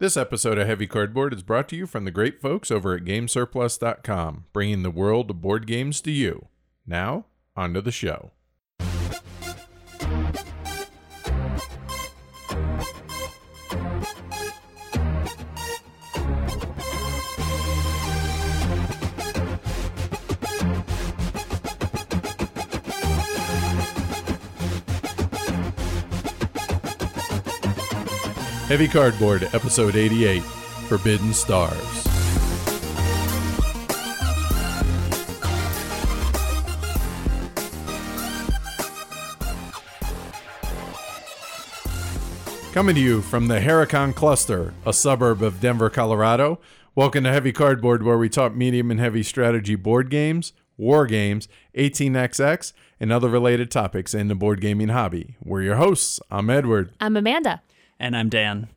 This episode of Heavy Cardboard is brought to you from the great folks over at GameSurplus.com, bringing the world of board games to you. Now, on to the show. Heavy Cardboard, Episode 88 Forbidden Stars. Coming to you from the Herakon Cluster, a suburb of Denver, Colorado. Welcome to Heavy Cardboard, where we talk medium and heavy strategy board games, war games, 18xx, and other related topics in the board gaming hobby. We're your hosts. I'm Edward. I'm Amanda. And I'm Dan.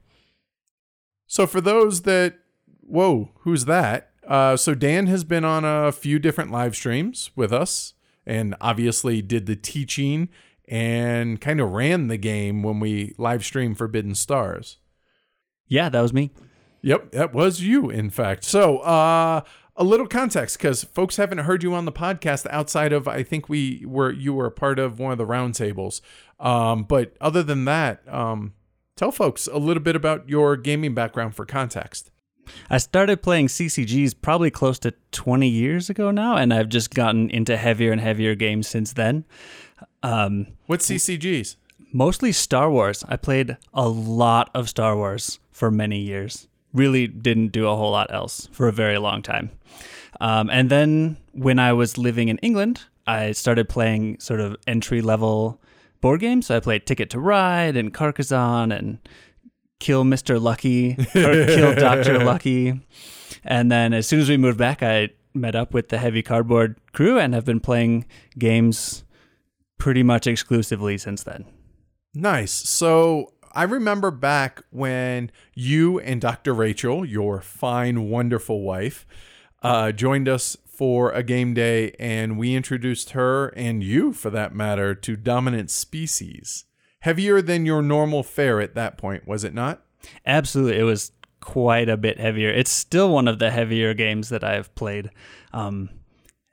So for those that, whoa, who's that? Uh, so Dan has been on a few different live streams with us, and obviously did the teaching and kind of ran the game when we live streamed Forbidden Stars. Yeah, that was me. Yep, that was you, in fact. So, uh, a little context because folks haven't heard you on the podcast outside of I think we were you were a part of one of the roundtables. Um, but other than that, um, tell folks a little bit about your gaming background for context. I started playing CCGs probably close to 20 years ago now, and I've just gotten into heavier and heavier games since then. Um, What's CCGs? Mostly Star Wars. I played a lot of Star Wars for many years. Really didn't do a whole lot else for a very long time. Um, and then when I was living in England, I started playing sort of entry level board games. So I played Ticket to Ride and Carcassonne and Kill Mr. Lucky or Kill Dr. Lucky. And then as soon as we moved back, I met up with the Heavy Cardboard crew and have been playing games pretty much exclusively since then. Nice. So I remember back when you and Dr. Rachel, your fine, wonderful wife, uh, joined us for a game day, and we introduced her and you, for that matter, to Dominant Species. Heavier than your normal fare at that point, was it not? Absolutely. It was quite a bit heavier. It's still one of the heavier games that I've played. Um,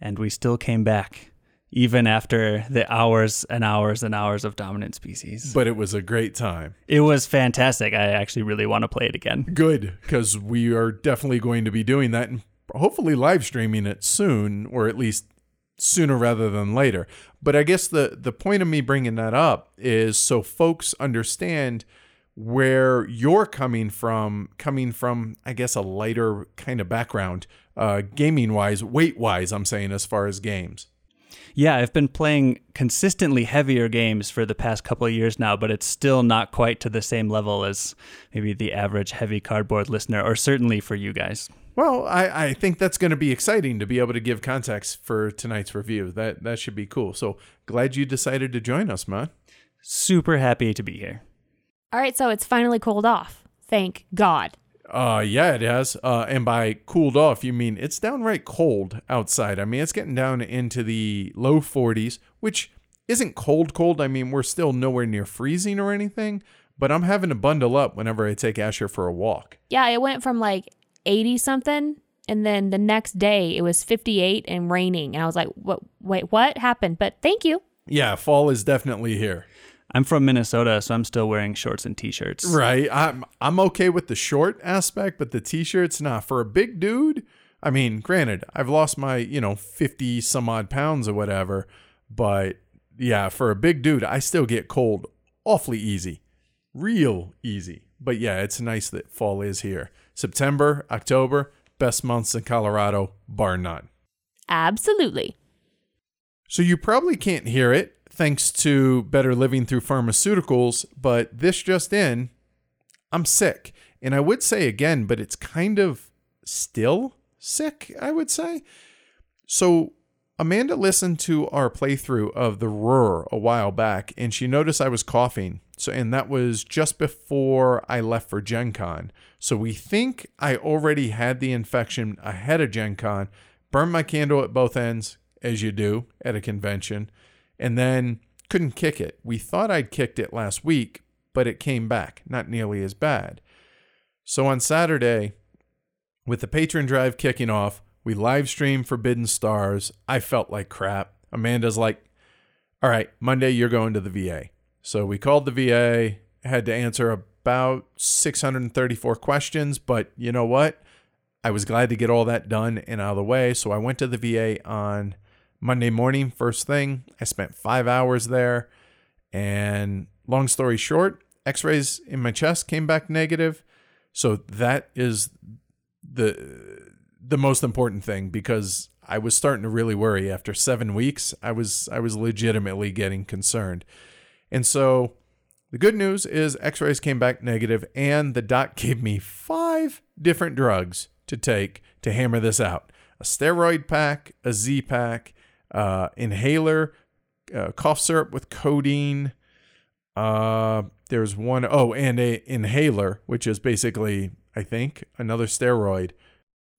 and we still came back even after the hours and hours and hours of dominant species. But it was a great time. It was fantastic. I actually really want to play it again. Good, because we are definitely going to be doing that and hopefully live streaming it soon, or at least sooner rather than later. But I guess the the point of me bringing that up is so folks understand where you're coming from coming from i guess a lighter kind of background uh gaming wise weight wise i'm saying as far as games yeah, I've been playing consistently heavier games for the past couple of years now, but it's still not quite to the same level as maybe the average heavy cardboard listener, or certainly for you guys. Well, I, I think that's going to be exciting to be able to give context for tonight's review. That that should be cool. So glad you decided to join us, man. Super happy to be here. All right, so it's finally cooled off. Thank God. Uh, yeah, it has. Uh, and by cooled off, you mean it's downright cold outside. I mean, it's getting down into the low 40s, which isn't cold, cold. I mean, we're still nowhere near freezing or anything, but I'm having to bundle up whenever I take Asher for a walk. Yeah, it went from like 80 something, and then the next day it was 58 and raining. And I was like, what, wait, what happened? But thank you. Yeah, fall is definitely here. I'm from Minnesota, so I'm still wearing shorts and t-shirts. Right. I'm I'm okay with the short aspect, but the t-shirts, nah. For a big dude, I mean, granted, I've lost my, you know, 50 some odd pounds or whatever, but yeah, for a big dude, I still get cold awfully easy. Real easy. But yeah, it's nice that fall is here. September, October, best months in Colorado, bar none. Absolutely. So you probably can't hear it thanks to better living through pharmaceuticals, but this just in, I'm sick. And I would say again, but it's kind of still sick, I would say. So Amanda listened to our playthrough of the Ruhr a while back, and she noticed I was coughing. So, and that was just before I left for Gen Con. So we think I already had the infection ahead of Gen Con, burned my candle at both ends, as you do at a convention, and then couldn't kick it. We thought I'd kicked it last week, but it came back, not nearly as bad. So on Saturday, with the patron drive kicking off, we live stream Forbidden Stars. I felt like crap. Amanda's like, all right, Monday you're going to the VA. So we called the VA, had to answer about 634 questions, but you know what? I was glad to get all that done and out of the way. So I went to the VA on Monday morning, first thing. I spent five hours there. And long story short, x rays in my chest came back negative. So that is the the most important thing because I was starting to really worry after 7 weeks. I was I was legitimately getting concerned. And so the good news is x-rays came back negative and the doc gave me 5 different drugs to take to hammer this out. A steroid pack, a Z pack, uh, inhaler, uh, cough syrup with codeine. Uh, there's one oh, and a inhaler, which is basically, I think, another steroid.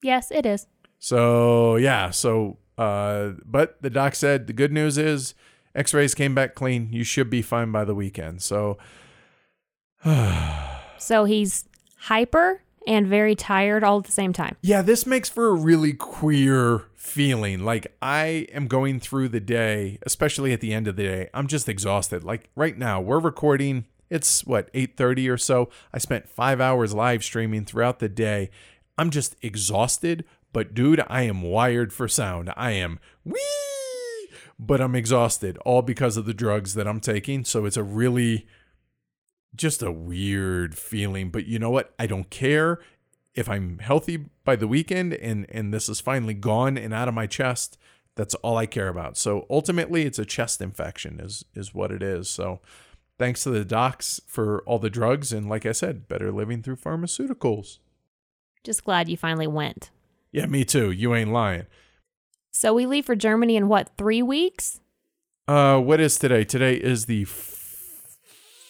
Yes, it is. So yeah, so uh, but the doc said the good news is X-rays came back clean. You should be fine by the weekend. So So he's hyper and very tired all at the same time. Yeah, this makes for a really queer feeling. Like I am going through the day, especially at the end of the day. I'm just exhausted. Like right now, we're recording. It's what 8:30 or so. I spent 5 hours live streaming throughout the day. I'm just exhausted, but dude, I am wired for sound. I am wee but I'm exhausted all because of the drugs that I'm taking. So it's a really just a weird feeling. But you know what? I don't care if I'm healthy by the weekend and and this is finally gone and out of my chest. That's all I care about. So ultimately, it's a chest infection, is is what it is. So thanks to the docs for all the drugs and like I said, better living through pharmaceuticals. Just glad you finally went. Yeah, me too. You ain't lying. So we leave for Germany in what, three weeks? Uh, what is today? Today is the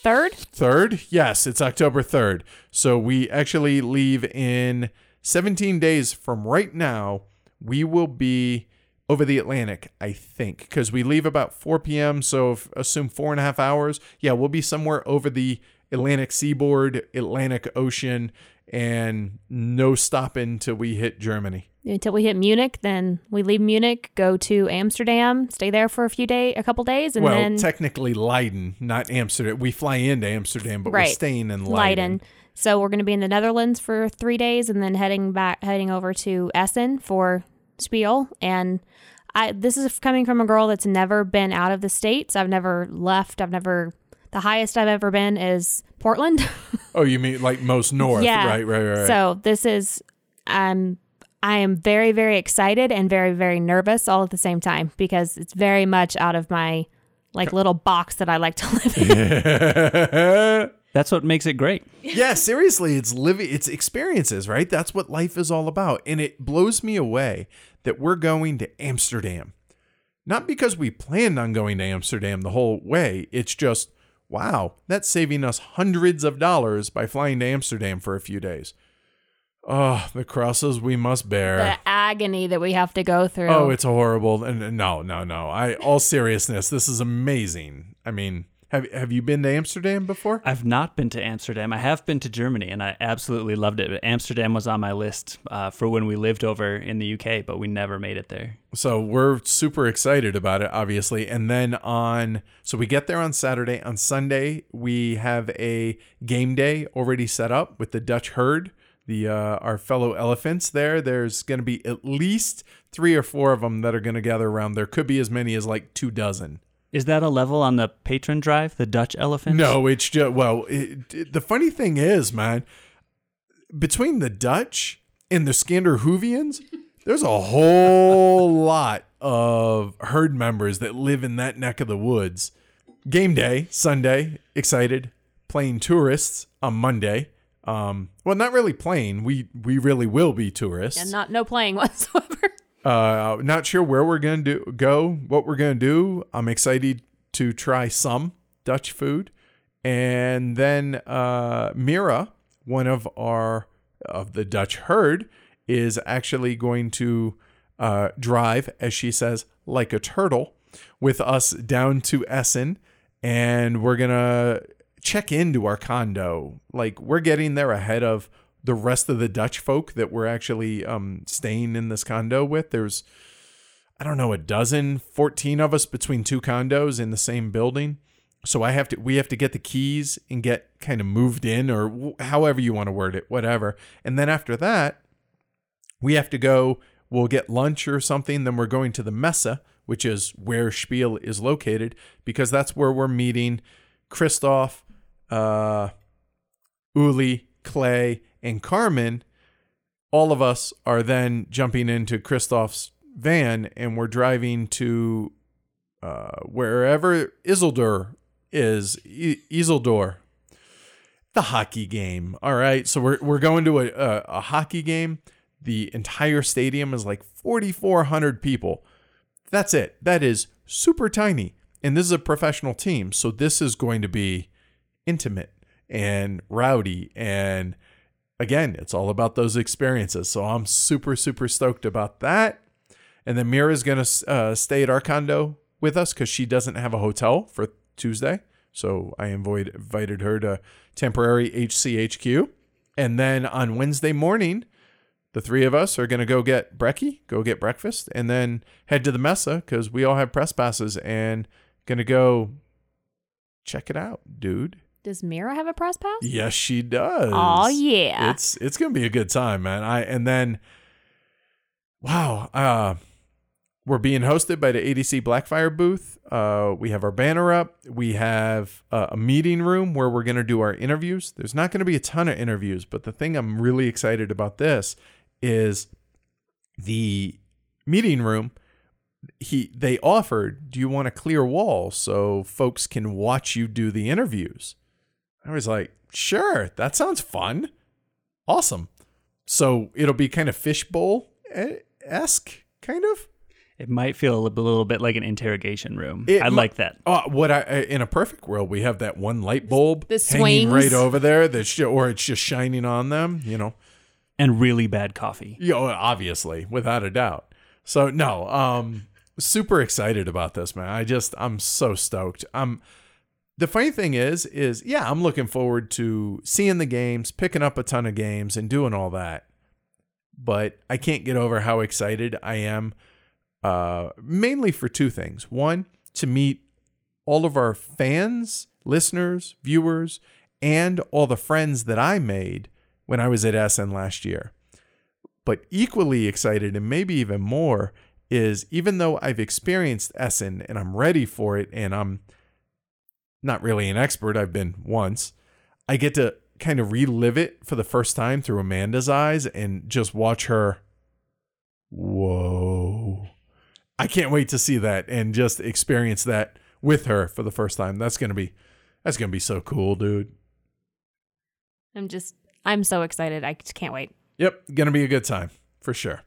Third? third. Yes, it's October third. So we actually leave in 17 days from right now. We will be over the Atlantic, I think, because we leave about 4 p.m. So if, assume four and a half hours. Yeah, we'll be somewhere over the Atlantic seaboard, Atlantic Ocean, and no stopping till we hit Germany. Until we hit Munich, then we leave Munich, go to Amsterdam, stay there for a few days, a couple days, and well, then technically Leiden, not Amsterdam. We fly into Amsterdam, but we're staying in Leiden. Leiden. So we're going to be in the Netherlands for three days, and then heading back, heading over to Essen for Spiel. And I, this is coming from a girl that's never been out of the states. I've never left. I've never. The highest I've ever been is Portland. Oh, you mean like most north? Yeah. Right, right, right. right. So this is um I am very very excited and very very nervous all at the same time because it's very much out of my like little box that I like to live in. That's what makes it great. yeah, seriously, it's living, it's experiences, right? That's what life is all about. And it blows me away that we're going to Amsterdam. Not because we planned on going to Amsterdam the whole way. It's just, wow, that's saving us hundreds of dollars by flying to Amsterdam for a few days. Oh, the crosses we must bear. the agony that we have to go through. Oh, it's horrible. And and no, no, no. I all seriousness, this is amazing. I mean, have have you been to Amsterdam before? I've not been to Amsterdam. I have been to Germany, and I absolutely loved it. But Amsterdam was on my list uh, for when we lived over in the UK, but we never made it there. So we're super excited about it, obviously. And then on, so we get there on Saturday. On Sunday, we have a game day already set up with the Dutch herd, the uh, our fellow elephants. There, there's going to be at least three or four of them that are going to gather around. There could be as many as like two dozen. Is that a level on the patron drive, the Dutch elephant? No, it's just well. It, it- the funny thing is, man, between the Dutch and the Skanderhoovians, there's a whole lot of herd members that live in that neck of the woods. Game day Sunday, excited. Playing tourists on Monday. Um, well, not really playing. We we really will be tourists. and not no playing whatsoever. Uh, not sure where we're gonna do go, what we're gonna do. I'm excited to try some Dutch food, and then uh, Mira, one of our of the Dutch herd, is actually going to uh, drive, as she says, like a turtle, with us down to Essen, and we're gonna check into our condo. Like we're getting there ahead of the rest of the Dutch folk that we're actually um, staying in this condo with. There's, I don't know, a dozen, 14 of us between two condos in the same building. So I have to, we have to get the keys and get kind of moved in or however you want to word it, whatever. And then after that, we have to go, we'll get lunch or something. Then we're going to the Messe, which is where Spiel is located, because that's where we're meeting Christoph, uh, Uli, Clay, and Carmen. All of us are then jumping into Christoph's van and we're driving to uh, wherever Iserlohn is. I- Iserlohn. The hockey game. All right. So we're, we're going to a, a, a hockey game. The entire stadium is like 4,400 people. That's it. That is super tiny. And this is a professional team. So this is going to be intimate and rowdy. And again, it's all about those experiences. So I'm super, super stoked about that. And then Mira's going to uh, stay at our condo with us because she doesn't have a hotel for Tuesday. So I invited, invited her to temporary HCHQ. And then on Wednesday morning, the three of us are going to go get brekkie, go get breakfast, and then head to the Messe because we all have press passes and going to go check it out, dude. Does Mira have a press pass? Yes, she does. Oh yeah. It's it's gonna be a good time, man. I and then wow, uh we're being hosted by the ADC Blackfire booth. Uh, we have our banner up. We have uh, a meeting room where we're going to do our interviews. There's not going to be a ton of interviews, but the thing I'm really excited about this is the meeting room. He they offered, do you want a clear wall so folks can watch you do the interviews? I was like, sure, that sounds fun. Awesome. So it'll be kind of fishbowl esque, kind of. It might feel a little, little bit like an interrogation room. It I mi- like that. Uh, what I in a perfect world, we have that one light bulb The hanging swings. right over there, that's ju- or it's just shining on them. You know, And really bad coffee. you know, obviously, without a doubt. So no, um, super excited about this, man. I just I'm so stoked. I'm the funny thing is, is yeah, I'm looking forward to seeing the games, picking up a ton of games, and doing all that. But I can't get over how excited I am, uh, mainly for two things. One, to meet all of our fans, listeners, viewers, and all the friends that I made when I was at Essen last year. But equally excited, and maybe even more, is even though I've experienced Essen and I'm ready for it, and I'm not really an expert, I've been once, I get to kind of relive it for the first time through Amanda's eyes and just watch her. Whoa. I can't wait to see that and just experience that with her for the first time. That's gonna be that's gonna be so cool, dude. I'm just I'm so excited. I just can't wait. Yep, gonna be a good time for sure.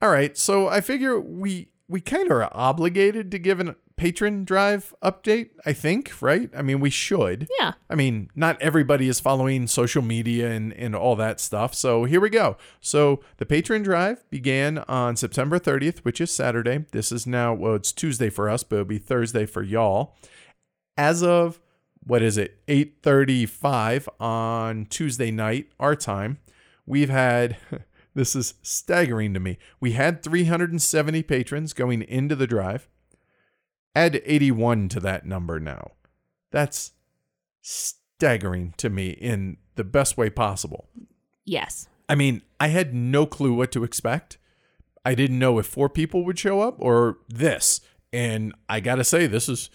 All right, so I figure we we kind of are obligated to give a patron drive update. I think, right? I mean, we should. Yeah. I mean, not everybody is following social media and, and all that stuff. So here we go. So the patron Drive began on September 30th, which is Saturday. This is now, well, it's Tuesday for us, but it'll be Thursday for y'all. As of, what is it, 8.35 on Tuesday night, our time, we've had, this is staggering to me, we had 370 patrons going into the drive. Add 81 to that number now. That's staggering to me in the best way possible. Yes. I mean, I had no clue what to expect. I didn't know if four people would show up or this. And I got to say, this is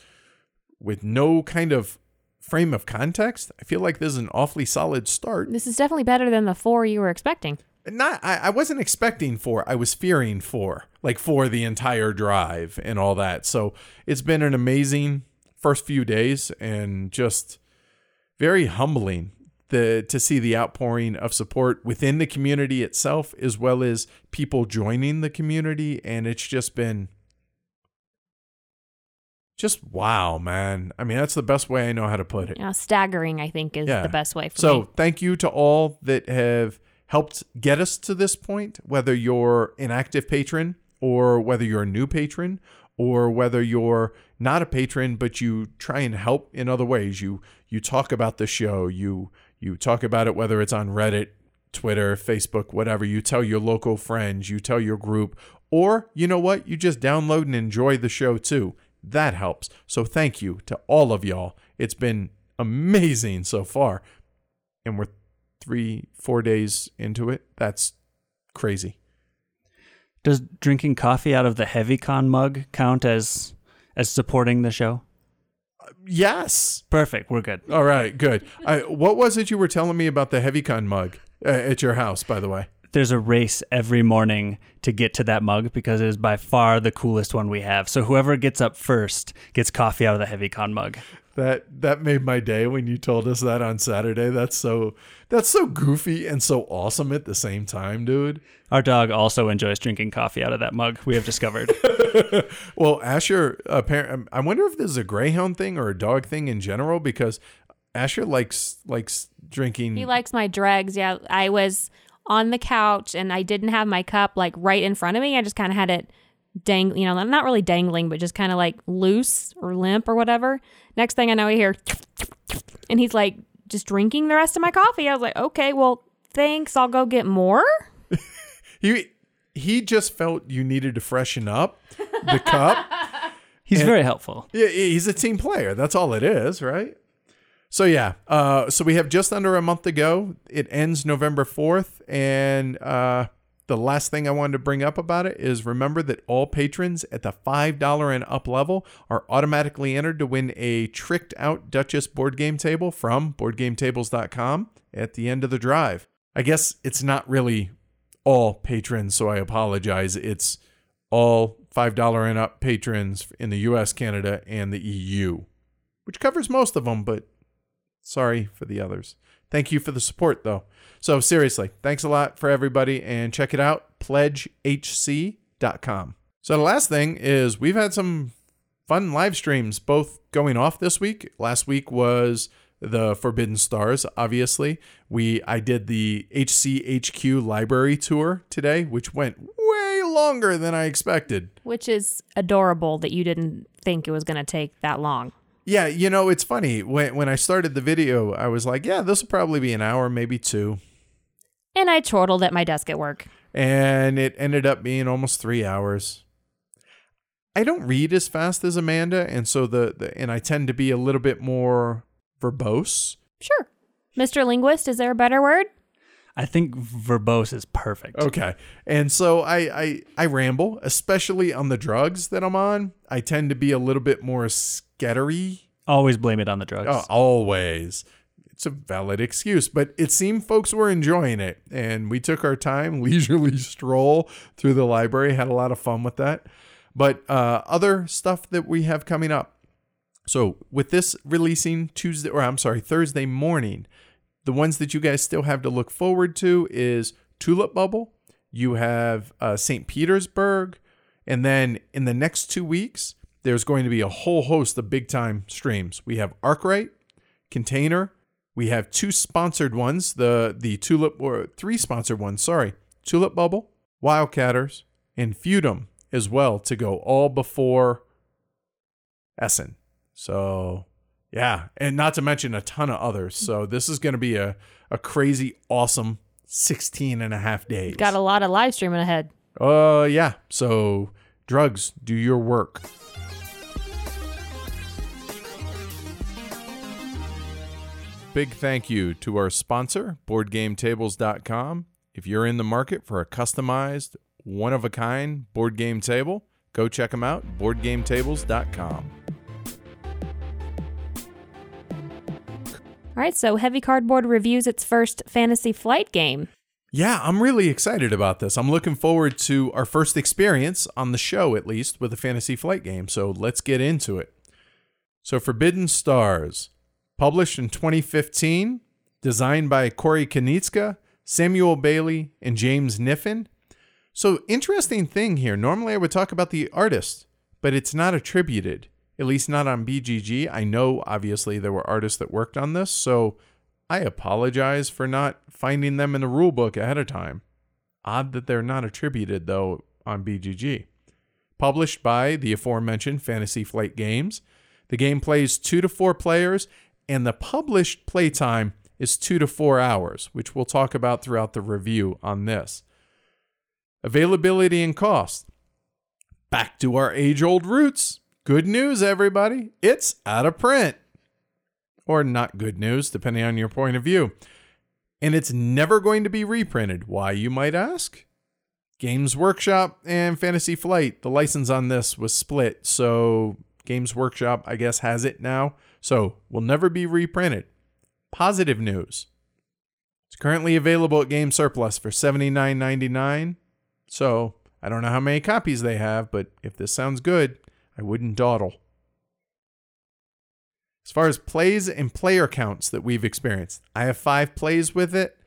with no kind of frame of context. I feel like this is an awfully solid start. This is definitely better than the four you were expecting. Not, I, I wasn't expecting four. I was fearing four, like for the entire drive and all that. So it's been an amazing first few days and just very humbling the to see the outpouring of support within the community itself as well as people joining the community and it's just been just wow man i mean that's the best way i know how to put it Yeah, staggering, I think, is Yeah. the best way for so me. thank you to all that have helped get us to this point, whether you're an active patron or whether you're a new patron or whether you're not a patron but you try and help in other ways. You you talk about the show, you you talk about it whether it's on Reddit, Twitter, Facebook, whatever. You tell your local friends, you tell your group, or you know what? You just download and enjoy the show too. That helps. So thank you to all of y'all. It's been amazing so far. And we're three, four days into it. That's crazy. Does drinking coffee out of the HeavyCon mug count as as supporting the show? Yes. Perfect. We're good. All right, good. I, what was it you were telling me about the HeavyCon mug uh, at your house, by the way? There's a race every morning to get to that mug because it is by far the coolest one we have. So whoever gets up first gets coffee out of the HeavyCon mug. That that made my day when you told us that on Saturday. That's so that's so goofy and so awesome at the same time, dude. Our dog also enjoys drinking coffee out of that mug. We have discovered. well, Asher, apparently, um, I wonder if this is a greyhound thing or a dog thing in general because Asher likes likes drinking. He likes my dregs. Yeah, I was on the couch and I didn't have my cup like right in front of me. I just kind of had it dang, you know, not really dangling, but just kind of like loose or limp or whatever. Next thing I know, I hear, and he's like just drinking the rest of my coffee. I was like, okay, well, thanks. I'll go get more. he he just felt you needed to freshen up the cup. He's And- very helpful. Yeah, he's a team player. That's all it is, right? So yeah, uh, so we have just under a month to go. It ends November fourth, and uh, the last thing I wanted to bring up about it is remember that all patrons at the five dollar and up level are automatically entered to win a tricked out Duchess board game table from BoardGameTables.com at the end of the drive. I guess it's not really all patrons, so I apologize. It's all $5 and up patrons in the US, Canada, and the EU, which covers most of them, but sorry for the others. Thank you for the support, though. So, seriously, thanks a lot for everybody, and check it out pledgehc.com. So, the last thing is we've had some fun live streams both going off this week. Last week was the Forbidden Stars, obviously. We I did the HCHQ library tour today, which went way longer than I expected. Which is adorable that you didn't think it was going to take that long. Yeah, you know, it's funny. When when I started the video, I was like, yeah, this will probably be an hour, maybe two. And I chortled at my desk at work. And it ended up being almost three hours. I don't read as fast as Amanda, and so the, the and I tend to be a little bit more verbose. Sure. Mr. Linguist, is there a better word? I think verbose is perfect. Okay. And so I, I I ramble, especially on the drugs that I'm on. I tend to be a little bit more scattery. Always blame it on the drugs. Oh, always. It's a valid excuse, but it seemed folks were enjoying it. And we took our time, leisurely stroll through the library, had a lot of fun with that. But uh, other stuff that we have coming up. So, with this releasing Tuesday, or I'm sorry, Thursday morning, the ones that you guys still have to look forward to is Tulip Bubble. You have uh, St. Petersburg. And then in the next two weeks, there's going to be a whole host of big time streams. We have Arkwright, Container. We have two sponsored ones, the the Tulip or three sponsored ones, sorry. Tulip Bubble, Wildcatters, and Feudum as well to go all before Essen. So yeah, and not to mention a ton of others. So this is going to be a, a crazy, awesome 16 and a half days. Got a lot of live streaming ahead. Uh, yeah. So drugs, do your work. Big thank you to our sponsor, BoardGameTables.com. If you're in the market for a customized, one of a kind board game table, go check them out, BoardGameTables.com. All right, so Heavy Cardboard reviews its first Fantasy Flight game. Yeah, I'm really excited about this. I'm looking forward to our first experience on the show, at least, with a fantasy flight game. So let's get into it. So, Forbidden Stars, published in 2015, designed by Corey Konieczka, Samuel Bailey, and James Niffen. So, interesting thing here. Normally, I would talk about the artist, but it's not attributed, at least not on BGG. I know, obviously, there were artists that worked on this. So, I apologize for not finding them in the rulebook ahead of time. Odd that they're not attributed, though, on BGG. Published by the aforementioned Fantasy Flight Games. The game plays two to four players, and the published playtime is two to four hours, which we'll talk about throughout the review on this. Availability and cost. Back to our age old roots. Good news, everybody. It's out of print. Or not good news, depending on your point of view. And it's never going to be reprinted. Why, you might ask? Games Workshop and Fantasy Flight, the license on this was split. So Games Workshop, I guess, has it now. So will never be reprinted. Positive news. It's currently available at Game Surplus for $79.99. So I don't know how many copies they have, but if this sounds good, I wouldn't dawdle. As far as plays and player counts that we've experienced, I have five plays with it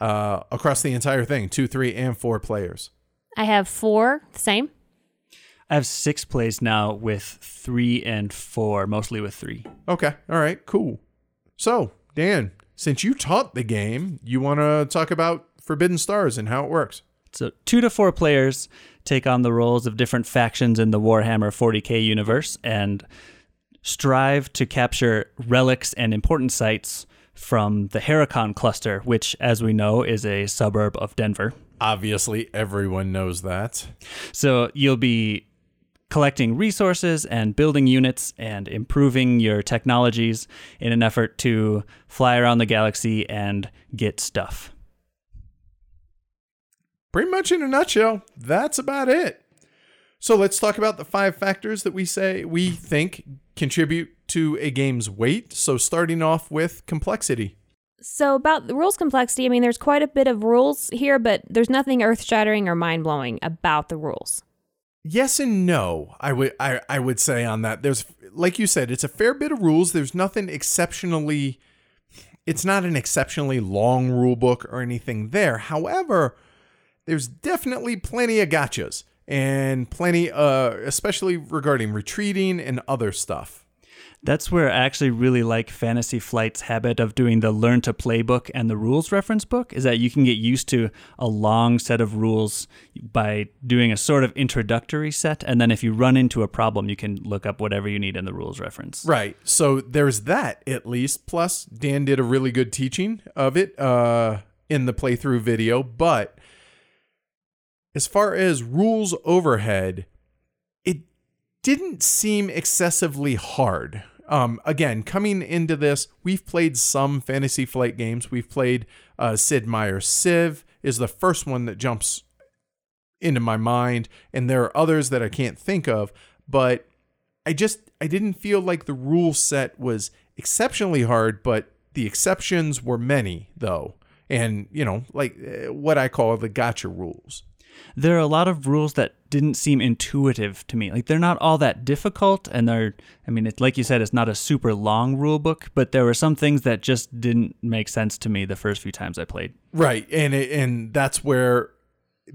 uh, across the entire thing two, three, and four players. I have four, same. I have six plays now with three and four, mostly with three. Okay. All right. Cool. So, Dan, since you taught the game, you want to talk about Forbidden Stars and how it works? So, two to four players take on the roles of different factions in the Warhammer 40k universe and strive to capture relics and important sites from the Herakon cluster, which, as we know, is a suburb of Denver. Obviously, everyone knows that. So, you'll be collecting resources and building units and improving your technologies in an effort to fly around the galaxy and get stuff. Pretty much in a nutshell, that's about it. So let's talk about the five factors that we say we think contribute to a game's weight. So starting off with complexity. So about the rules complexity, I mean, there's quite a bit of rules here, but there's nothing earth-shattering or mind-blowing about the rules. Yes and no. I would I, I would say on that. There's like you said, it's a fair bit of rules. There's nothing exceptionally it's not an exceptionally long rule book or anything there. However, there's definitely plenty of gotchas and plenty uh especially regarding retreating and other stuff. That's where I actually really like Fantasy Flight's habit of doing the learn to playbook and the rules reference book is that you can get used to a long set of rules by doing a sort of introductory set and then if you run into a problem you can look up whatever you need in the rules reference. Right. So there's that at least. Plus Dan did a really good teaching of it uh in the playthrough video, but as far as rules overhead, it didn't seem excessively hard. Um, again, coming into this, we've played some Fantasy Flight games. We've played uh, Sid Meier's Civ is the first one that jumps into my mind, and there are others that I can't think of. But I just I didn't feel like the rule set was exceptionally hard, but the exceptions were many though, and you know like uh, what I call the gotcha rules there are a lot of rules that didn't seem intuitive to me. Like they're not all that difficult, and they're, I mean, it's like you said, it's not a super long rule book, but there were some things that just didn't make sense to me the first few times I played. Right, and it, and that's where,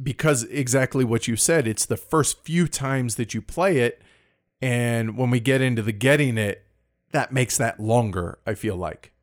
because exactly what you said, it's the first few times that you play it, and when we get into the getting it, that makes that longer. I feel like.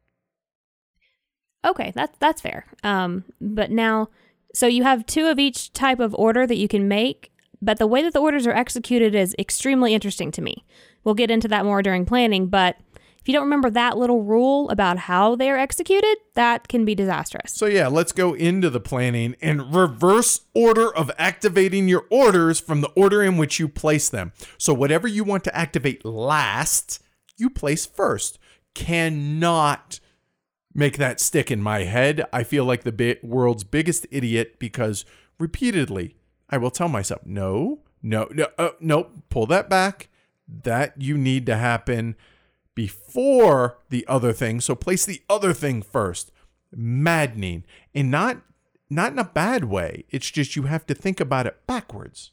Okay, that's that's fair. Um, but now so you have two of each type of order that you can make, but the way that the orders are executed is extremely interesting to me. We'll get into that more during planning, but if you don't remember that little rule about how they are executed, that can be disastrous. So, yeah, let's go into the planning and reverse order of activating your orders from the order in which you place them. So, whatever you want to activate last, you place first. Cannot make that stick in my head. I feel like the bi- world's biggest idiot because repeatedly I will tell myself, no, no, no, uh, no, pull that back. That you need to happen before the other thing. So place the other thing first. Maddening and not not in a bad way. It's just you have to think about it backwards.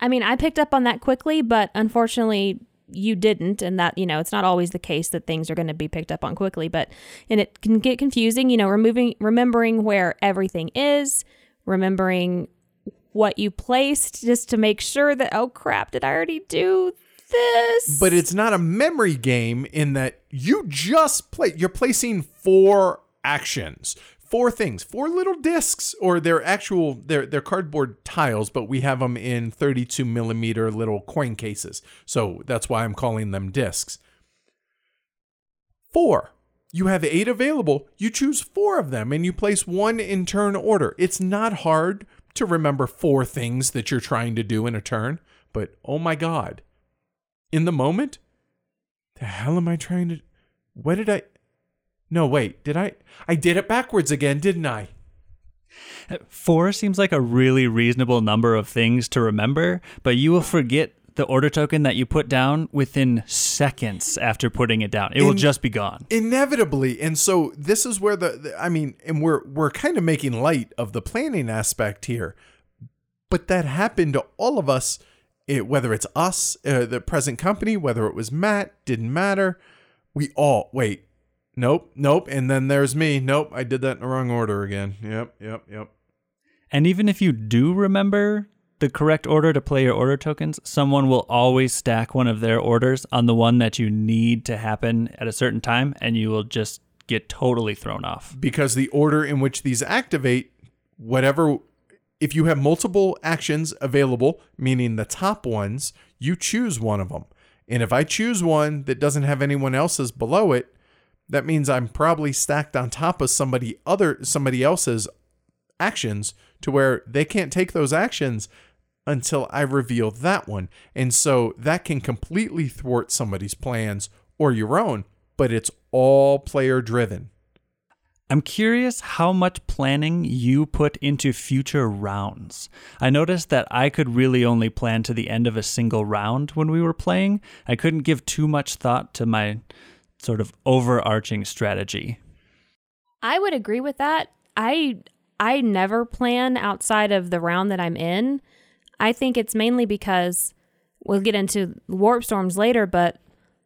I mean, I picked up on that quickly, but unfortunately, you didn't and that you know it's not always the case that things are going to be picked up on quickly but and it can get confusing you know removing remembering where everything is remembering what you placed just to make sure that oh crap did i already do this? But it's not a memory game in that you just play you're placing four actions four things, four little discs, or they're actual, they're, they're cardboard tiles, but we have them in 32 millimeter little coin cases. So that's why I'm calling them discs. Four. you have eight available, you choose four of them and you place one in turn order. It's not hard to remember four things that you're trying to do in a turn, but oh my God. In the moment, the hell am I trying to. What did I. No, wait, did I? I did it backwards again, didn't I? Four seems like a really reasonable number of things to remember, but you will forget the order token that you put down within seconds after putting it down. It will just be gone. inevitably and so this is where the, the- i mean and we're we're kind of making light of the planning aspect here but that happened to all of us it, whether it's us uh, the present company whether it was matt didn't matter we all wait nope nope and then there's me nope i did that in the wrong order again yep yep yep And even if you do remember the correct order to play your order tokens, someone will always stack one of their orders on the one that you need to happen at a certain time, and you will just get totally thrown off. because the order in which these activate, whatever, if you have multiple actions available, meaning the top ones, you choose one of them. And if I choose one that doesn't have anyone else's below it, that means I'm probably stacked on top of somebody other somebody else's actions to where they can't take those actions until I reveal that one. And so that can completely thwart somebody's plans or your own, but it's all player driven. I'm curious how much planning you put into future rounds. I noticed that I could really only plan to the end of a single round when we were playing. I couldn't give too much thought to my sort of overarching strategy. I would agree with that. I I never plan outside of the round that I'm in. I think it's mainly because we'll get into warp storms later, but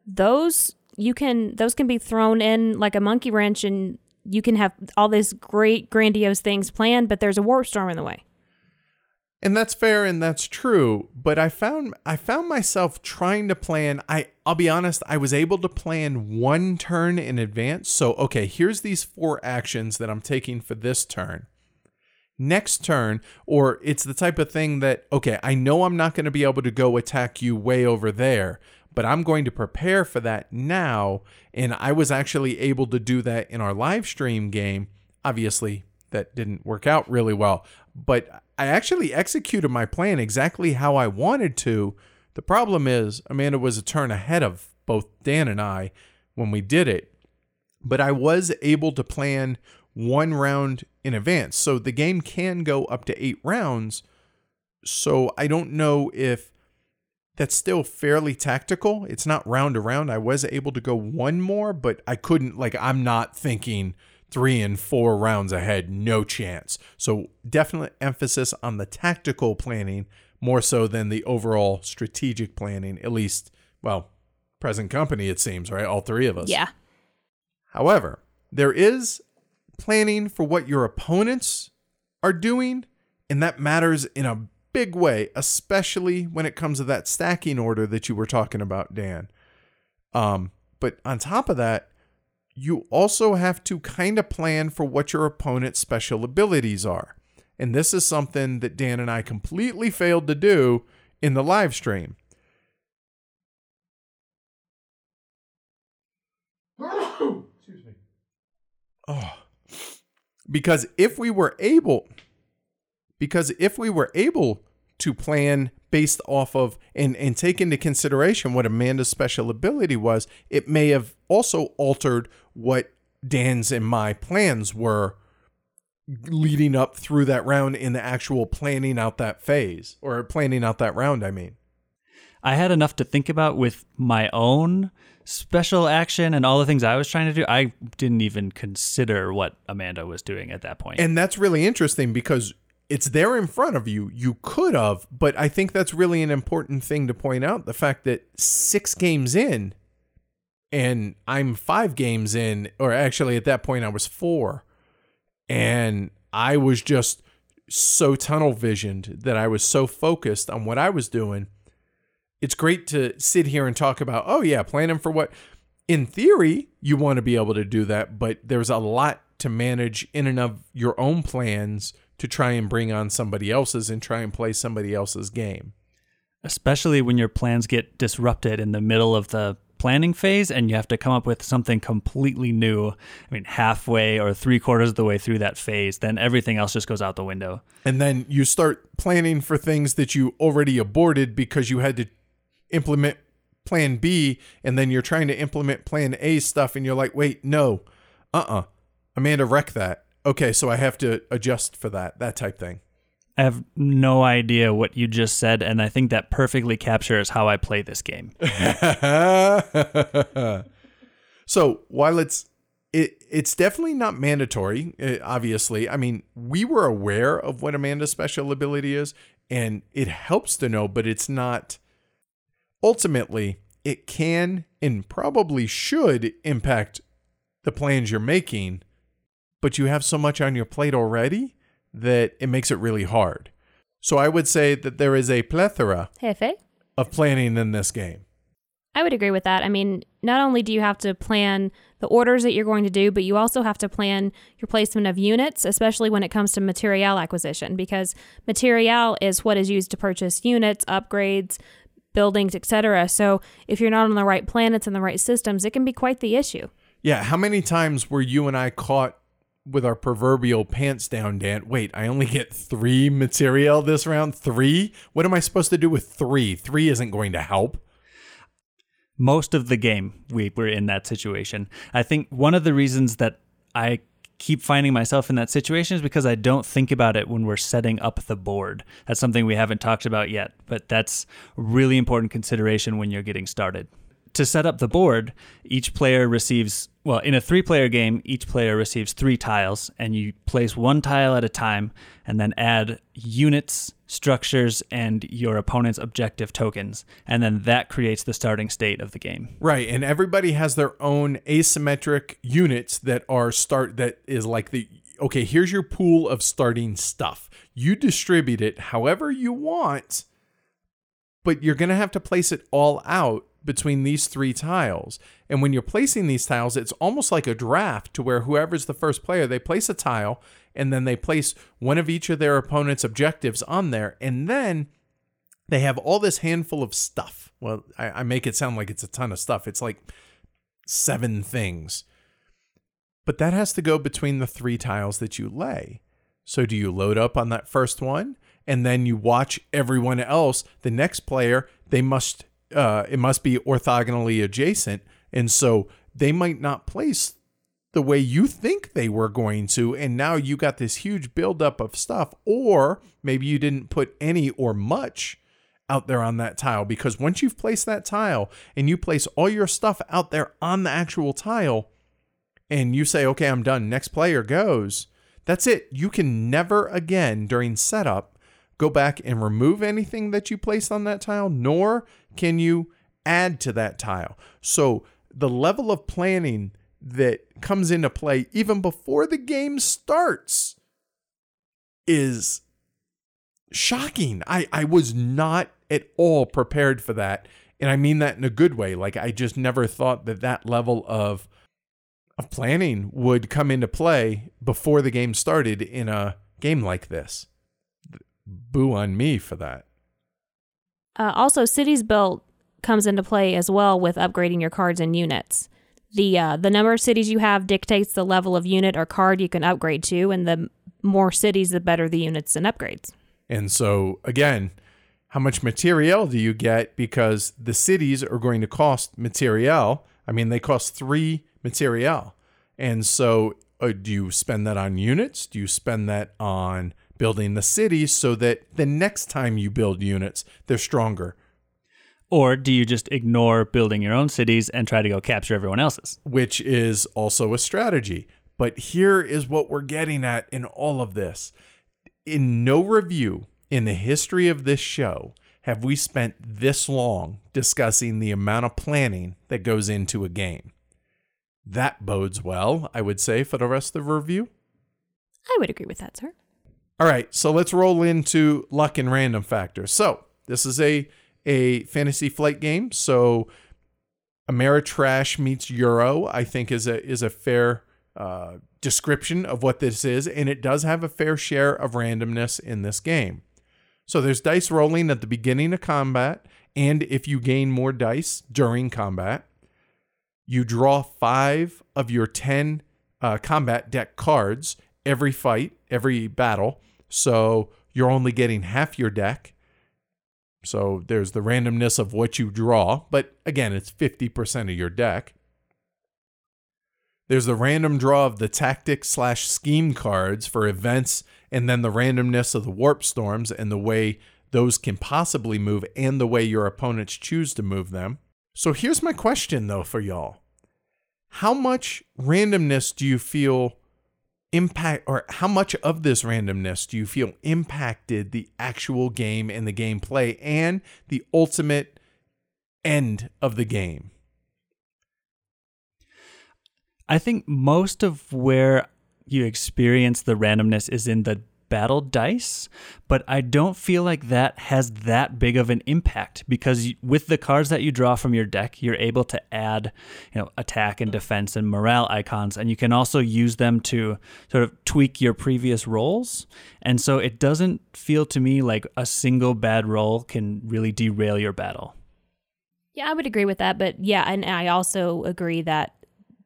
those you can those can be thrown in like a monkey wrench and you can have all these great grandiose things planned, but there's a warp storm in the way. And that's fair and that's true, but I found I found myself trying to plan I I'll be honest, I was able to plan one turn in advance. So, okay, here's these four actions that I'm taking for this turn. Next turn, or it's the type of thing that okay, I know I'm not going to be able to go attack you way over there, but I'm going to prepare for that now, and I was actually able to do that in our live stream game. Obviously, that didn't work out really well, but I actually executed my plan exactly how I wanted to. The problem is, Amanda was a turn ahead of both Dan and I when we did it, but I was able to plan one round in advance. So the game can go up to eight rounds. So I don't know if that's still fairly tactical. It's not round to round. I was able to go one more, but I couldn't, like, I'm not thinking three and four rounds ahead, no chance. So definite emphasis on the tactical planning more so than the overall strategic planning, at least, well, present company, it seems, right? All three of us. Yeah. However, there is planning for what your opponents are doing, and that matters in a big way, especially when it comes to that stacking order that you were talking about, Dan. Um, but on top of that, you also have to kind of plan for what your opponent's special abilities are. And this is something that Dan and I completely failed to do in the live stream. Excuse me. Oh. Because if we were able because if we were able to plan based off of and, and take into consideration what Amanda's special ability was, it may have also altered what Dan's and my plans were leading up through that round in the actual planning out that phase or planning out that round, I mean. I had enough to think about with my own special action and all the things I was trying to do. I didn't even consider what Amanda was doing at that point. And that's really interesting because it's there in front of you. You could have, but I think that's really an important thing to point out the fact that six games in, and I'm five games in, or actually at that point I was four, and I was just so tunnel visioned that I was so focused on what I was doing. It's great to sit here and talk about, oh, yeah, planning for what. In theory, you want to be able to do that, but there's a lot to manage in and of your own plans to try and bring on somebody else's and try and play somebody else's game. Especially when your plans get disrupted in the middle of the planning phase and you have to come up with something completely new. I mean, halfway or three quarters of the way through that phase, then everything else just goes out the window. And then you start planning for things that you already aborted because you had to implement plan B and then you're trying to implement plan A stuff and you're like, wait, no, uh uh Amanda, wreck that. Okay, so I have to adjust for that, that type thing. I have no idea what you just said, and I think that perfectly captures how I play this game. so while it's it it's definitely not mandatory, uh, obviously. I mean, we were aware of what Amanda's special ability is, and it helps to know, but it's not ultimately it can and probably should impact the plans you're making, but you have so much on your plate already that it makes it really hard. So I would say that there is a plethora Hefe. of planning in this game. I would agree with that. I mean, not only do you have to plan the orders that you're going to do, but you also have to plan your placement of units, especially when it comes to material acquisition, because material is what is used to purchase units, upgrades, buildings, etc. So if you're not on the right planets and the right systems, it can be quite the issue. Yeah, how many times were you and I caught with our proverbial pants down, Dan? Wait, I only get three material this round? Three? What am I supposed to do with three? Three isn't going to help. Most of the game, we were in that situation. I think one of the reasons that I keep finding myself in that situation is because I don't think about it when we're setting up the board. That's something we haven't talked about yet, but that's really important consideration when you're getting started to set up the board, each player receives, well, in a three player game, each player receives three tiles, and you place one tile at a time and then add units, structures, and your opponent's objective tokens. And then that creates the starting state of the game. Right. And everybody has their own asymmetric units that are start, that is like the, okay, here's your pool of starting stuff. You distribute it however you want, but you're going to have to place it all out between these three tiles. And when you're placing these tiles, it's almost like a draft to where whoever's the first player, they place a tile and then they place one of each of their opponent's objectives on there. And then they have all this handful of stuff. Well, I, I make it sound like it's a ton of stuff. It's like seven things. But that has to go between the three tiles that you lay. So do you load up on that first one? And then you watch everyone else, the next player, they must uh, it must be orthogonally adjacent. And so they might not place the way you think they were going to. And now you got this huge buildup of stuff. Or maybe you didn't put any or much out there on that tile because once you've placed that tile and you place all your stuff out there on the actual tile and you say, okay, I'm done, next player goes, that's it. You can never again during setup go back and remove anything that you placed on that tile, nor can you add to that tile? So the level of planning that comes into play even before the game starts is shocking. I, I was not at all prepared for that. And I mean that in a good way. Like I just never thought that that level of of planning would come into play before the game started in a game like this. Boo on me for that. Uh, also, cities built comes into play as well with upgrading your cards and units. The uh, the number of cities you have dictates the level of unit or card you can upgrade to, and the more cities, the better the units and upgrades. And so again, how much material do you get? Because the cities are going to cost material. I mean, they cost three material. And so, uh, do you spend that on units? Do you spend that on building the cities so that the next time you build units, they're stronger. Or do you just ignore building your own cities and try to go capture everyone else's? Which is also a strategy. But here is what we're getting at in all of this. In no review in the history of this show have we spent this long discussing the amount of planning that goes into a game. That bodes well, I would say, for the rest of the review. I would agree with that, sir. All right, so let's roll into luck and random factors. So this is a a fantasy flight game. So Ameritrash meets Euro, I think, is a is a fair uh, description of what this is, and it does have a fair share of randomness in this game. So there's dice rolling at the beginning of combat, and if you gain more dice during combat. You draw five of your 10 uh, combat deck cards every fight, every battle. So you're only getting half your deck. So there's the randomness of what you draw, but again, it's 50% of your deck. There's the random draw of the tactic slash scheme cards for events, and then the randomness of the warp storms and the way those can possibly move and the way your opponents choose to move them. So here's my question though for y'all. How much randomness do you feel impact or how much of this randomness do you feel impacted the actual game and the gameplay and the ultimate end of the game? I think most of where you experience the randomness is in the battle dice, but I don't feel like that has that big of an impact because with the cards that you draw from your deck, you're able to add, you know, attack and defense and morale icons and you can also use them to sort of tweak your previous rolls. And so it doesn't feel to me like a single bad roll can really derail your battle. Yeah, I would agree with that, but yeah, and I also agree that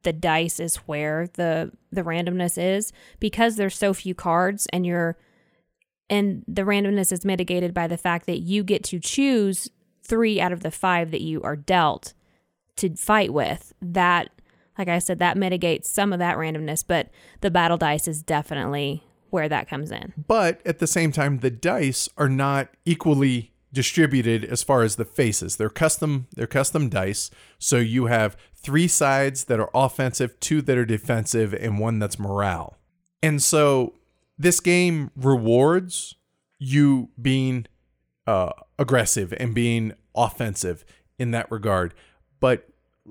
the dice is where the the randomness is because there's so few cards and you're and the randomness is mitigated by the fact that you get to choose 3 out of the 5 that you are dealt to fight with that like I said that mitigates some of that randomness but the battle dice is definitely where that comes in. But at the same time the dice are not equally distributed as far as the faces. They're custom they're custom dice. So you have three sides that are offensive, two that are defensive, and one that's morale. And so this game rewards you being uh, aggressive and being offensive in that regard. But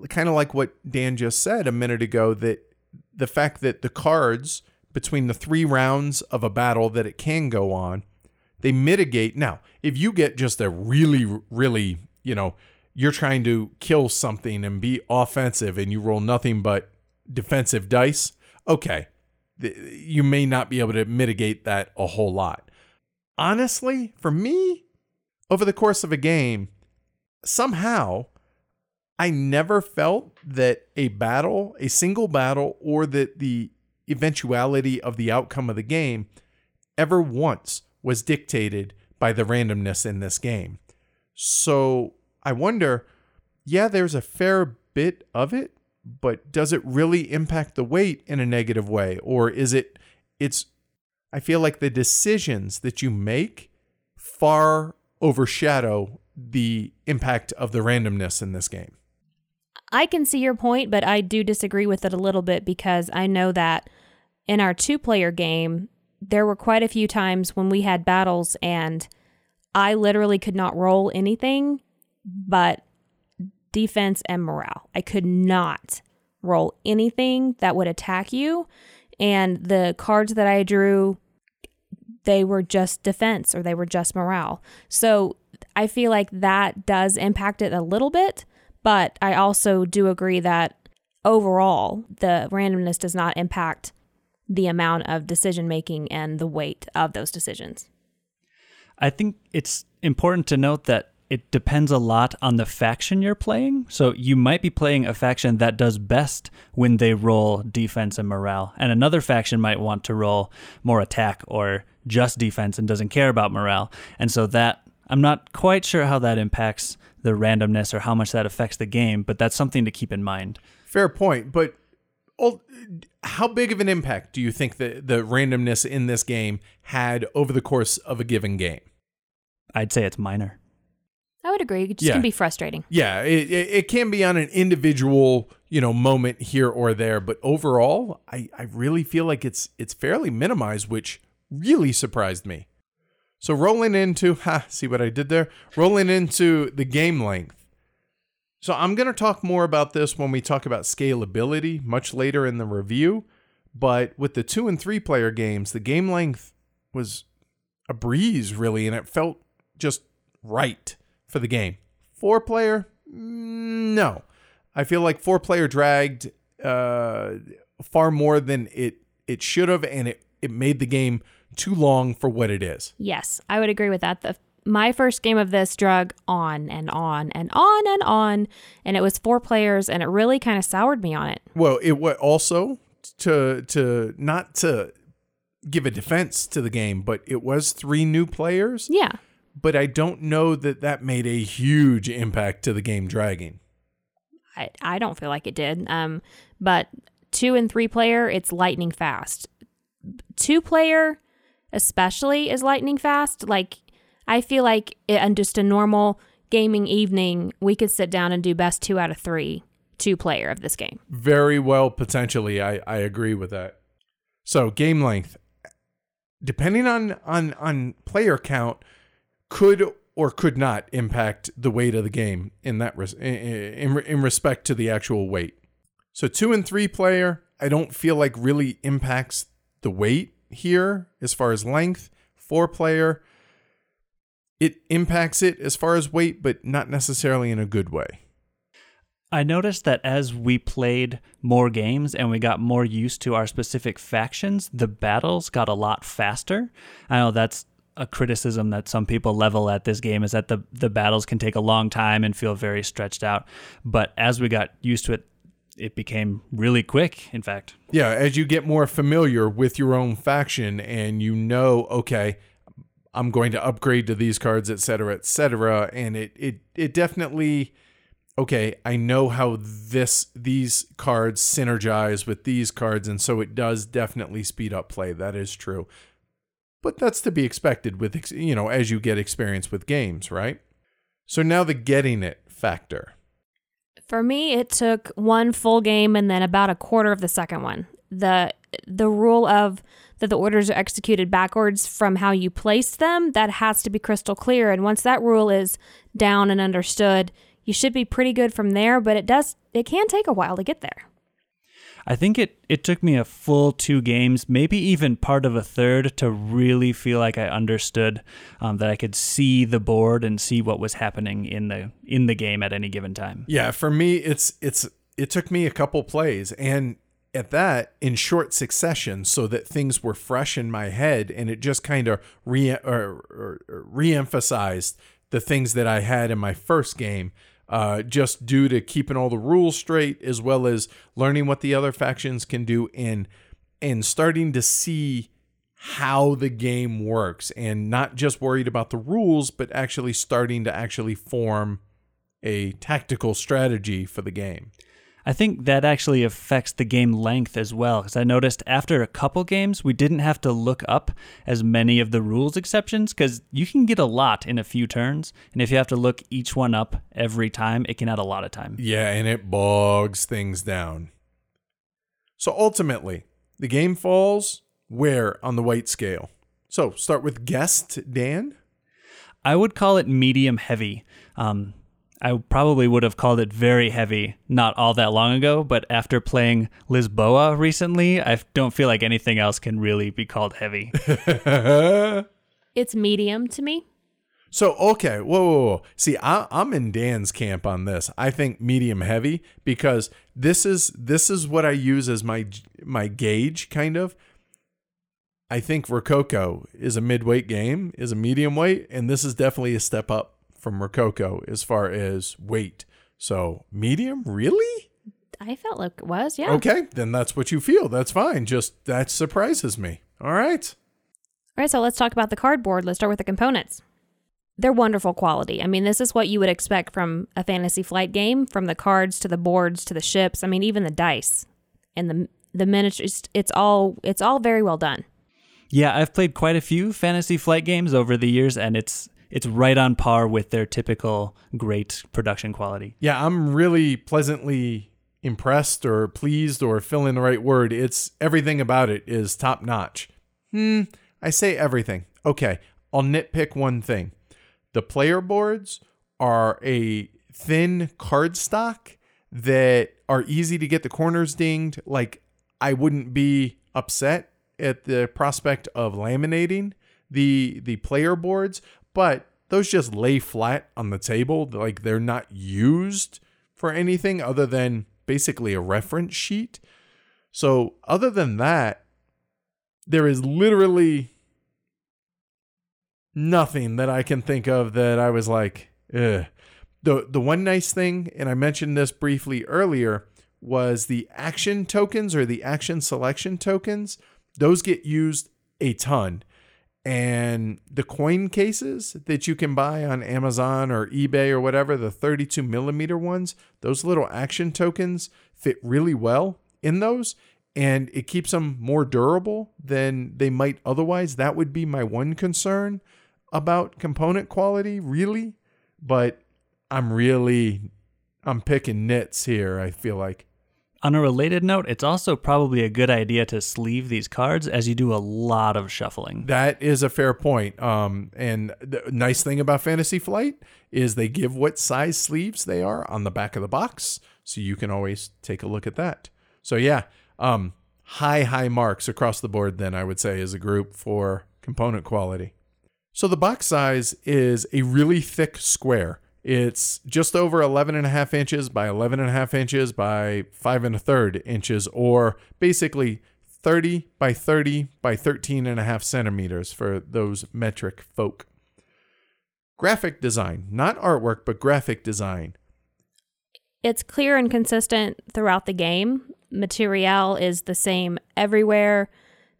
kind of like what Dan just said a minute ago, that the fact that the cards between the three rounds of a battle that it can go on, they mitigate. Now, if you get just a really, really, you know, you're trying to kill something and be offensive and you roll nothing but defensive dice, okay, you may not be able to mitigate that a whole lot. Honestly, for me, over the course of a game, somehow I never felt that a battle, a single battle, or that the eventuality of the outcome of the game ever once was dictated by the randomness in this game. So I wonder, yeah, there's a fair bit of it, but does it really impact the weight in a negative way? Or is it, it's, I feel like the decisions that you make far overshadow the impact of the randomness in this game. I can see your point, but I do disagree with it a little bit because I know that in our two player game, there were quite a few times when we had battles and I literally could not roll anything but defense and morale. I could not roll anything that would attack you. And the cards that I drew, they were just defense or they were just morale. So I feel like that does impact it a little bit. But I also do agree that overall, the randomness does not impact the amount of decision making and the weight of those decisions. I think it's important to note that it depends a lot on the faction you're playing. So you might be playing a faction that does best when they roll defense and morale, and another faction might want to roll more attack or just defense and doesn't care about morale. And so that I'm not quite sure how that impacts the randomness or how much that affects the game, but that's something to keep in mind. Fair point, but how big of an impact do you think the the randomness in this game had over the course of a given game? I'd say it's minor. I would agree. It just yeah. can be frustrating. Yeah, it, it, it, can be on an individual, you know, moment here or there, but overall, I, I really feel like it's it's fairly minimized, which really surprised me. So rolling into, ha, see what I did there? Rolling into the game length. So I'm going to talk more about this when we talk about scalability much later in the review, but with the 2 and 3 player games, the game length was a breeze really and it felt just right for the game. Four player, mm, no. I feel like four player dragged uh, far more than it it should have, and it it made the game too long for what it is. Yes, I would agree with that. The my first game of this drug on and on and on and on, and it was four players, and it really kind of soured me on it. Well, it was also to to not to give a defense to the game, but it was three new players. Yeah. But I don't know that that made a huge impact to the game dragging. I, I don't feel like it did. Um, but two and three player, it's lightning fast. Two player, especially, is lightning fast. Like I feel like on just a normal gaming evening, we could sit down and do best two out of three, two player of this game. Very well, potentially. I, I agree with that. So game length, depending on on on player count, could or could not impact the weight of the game in that res- in, in in respect to the actual weight. So two and three player, I don't feel like really impacts the weight here as far as length. Four player, it impacts it as far as weight, but not necessarily in a good way. I noticed that as we played more games and we got more used to our specific factions, the battles got a lot faster. I know that's a criticism that some people level at this game is that the the battles can take a long time and feel very stretched out. But as we got used to it, it became really quick, in fact. Yeah, as you get more familiar with your own faction and you know, okay, I'm going to upgrade to these cards, et cetera, et cetera, and it it it definitely okay, I know how this these cards synergize with these cards, and so it does definitely speed up play. That is true, but that's to be expected with you know as you get experience with games, right? So now the getting it factor. For me, it took one full game and then about a quarter of the second one. The the rule of that the orders are executed backwards from how you place them, that has to be crystal clear. And once that rule is down and understood, you should be pretty good from there, but it does it can take a while to get there. I think it, it took me a full two games, maybe even part of a third, to really feel like I understood um, that I could see the board and see what was happening in the in the game at any given time. Yeah, for me, it's it's it took me a couple plays, and at that in short succession, so that things were fresh in my head, and it just kind of re or, or, reemphasized the things that I had in my first game uh, just due to keeping all the rules straight, as well as learning what the other factions can do, and and starting to see how the game works, and not just worried about the rules, but actually starting to actually form a tactical strategy for the game. I think that actually affects the game length as well, because I noticed after a couple games, we didn't have to look up as many of the rules exceptions, because you can get a lot in a few turns. And if you have to look each one up every time, it can add a lot of time. Yeah, and it bogs things down. So ultimately, the game falls where on the weight scale? So start with guest, Dan. I would call it medium heavy. Um, I probably would have called it very heavy not all that long ago, but after playing Lisboa recently, I don't feel like anything else can really be called heavy. It's medium to me. So okay, whoa, whoa, whoa. See, I, I'm in Dan's camp on this. I think medium heavy because this is this is what I use as my my gauge, kind of. I think Rococo is a midweight game, is a medium weight, and this is definitely a step up from Rococo as far as weight. So medium, really? I felt like it was, yeah. Okay, then that's what you feel. That's fine. Just that surprises me. All right. All right, so let's talk about the cardboard. Let's start with the components. They're wonderful quality. I mean, this is what you would expect from a fantasy flight game, from the cards to the boards to the ships. I mean, even the dice and the the miniatures. It's all it's all very well done. Yeah, I've played quite a few fantasy flight games over the years, and it's it's right on par with their typical great production quality. Yeah, I'm really pleasantly impressed or pleased or fill in the right word. It's everything about it is top notch. Hmm, I say everything. Okay, I'll nitpick one thing. The player boards are a thin cardstock that are easy to get the corners dinged. Like I wouldn't be upset at the prospect of laminating the the player boards, but those just lay flat on the table. Like they're not used for anything other than basically a reference sheet. So, other than that, there is literally nothing that I can think of that I was like, Ugh. The the one nice thing, and I mentioned this briefly earlier, was the action tokens or the action selection tokens. Those get used a ton. And the coin cases that you can buy on Amazon or eBay or whatever, the 32 millimeter ones, those little action tokens fit really well in those and it keeps them more durable than they might otherwise. That would be my one concern about component quality, really. But I'm really I'm picking nits here, I feel like. On a related note, it's also probably a good idea to sleeve these cards as you do a lot of shuffling. That is a fair point. Um, and the nice thing about Fantasy Flight is they give what size sleeves they are on the back of the box, so you can always take a look at that. So yeah, um, high high marks across the board. Then I would say as a group for component quality. So the box size is a really thick square. It's just over 11 and a half inches by 11 and a half inches by five and a third inches, or basically 30 by 30 by 13 and a half centimeters for those metric folk. Graphic design, not artwork, but graphic design. It's clear and consistent throughout the game. Material is the same everywhere.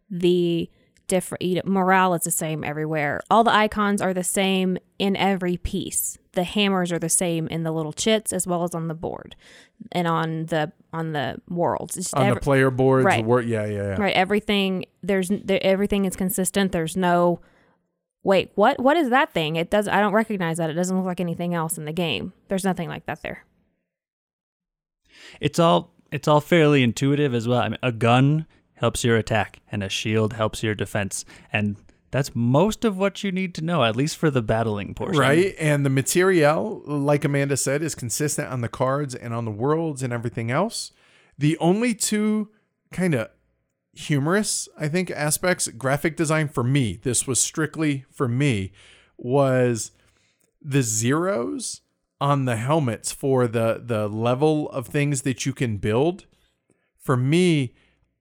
The different You know, morale is the same everywhere. All the icons are the same in every piece. The hammers are the same in the little chits as well as on the board and on the on the worlds. It's On ev- the player boards, right. wor- yeah, yeah, yeah. right. Everything there's there, everything is consistent. There's no wait. What what is that thing? It does. I don't recognize that. It doesn't look like anything else in the game. There's nothing like that there. It's all it's all fairly intuitive as well. I mean, a gun helps your attack and a shield helps your defense, and that's most of what you need to know, at least for the battling portion. Right. And the material, like Amanda said, is consistent on the cards and on the worlds and everything else. The only two kind of humorous, I think, aspects, graphic design for me, this was strictly for me, was the zeros on the helmets for the the level of things that you can build. For me,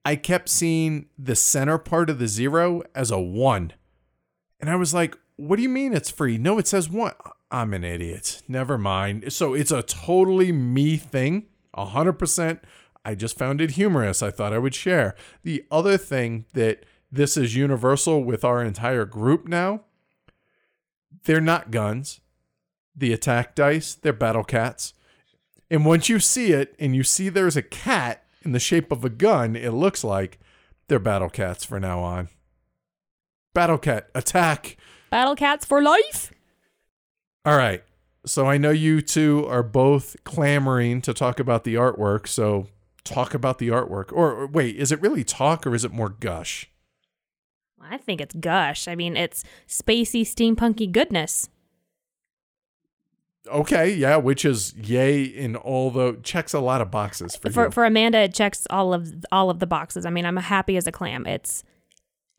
I kept seeing the center part of the zero as a one. And I was like, what do you mean it's free? No, it says one. I'm an idiot. Never mind. So it's a totally me thing. 100%. I just found it humorous. I thought I would share. The other thing that this is universal with our entire group now, they're not guns. The attack dice, they're battle cats. And once you see it and you see there's a cat in the shape of a gun, it looks like they're battle cats for now on. Battle cat, attack. Battle cats for life. All right. So I know you two are both clamoring to talk about the artwork. So talk about the artwork. Or, or wait, is it really talk or is it more gush? I think it's gush. I mean, it's spacey, steampunky goodness. Okay, yeah, which is yay in all the checks a lot of boxes for, For you. for Amanda, it checks all of all of the boxes. I mean, I'm happy as a clam. It's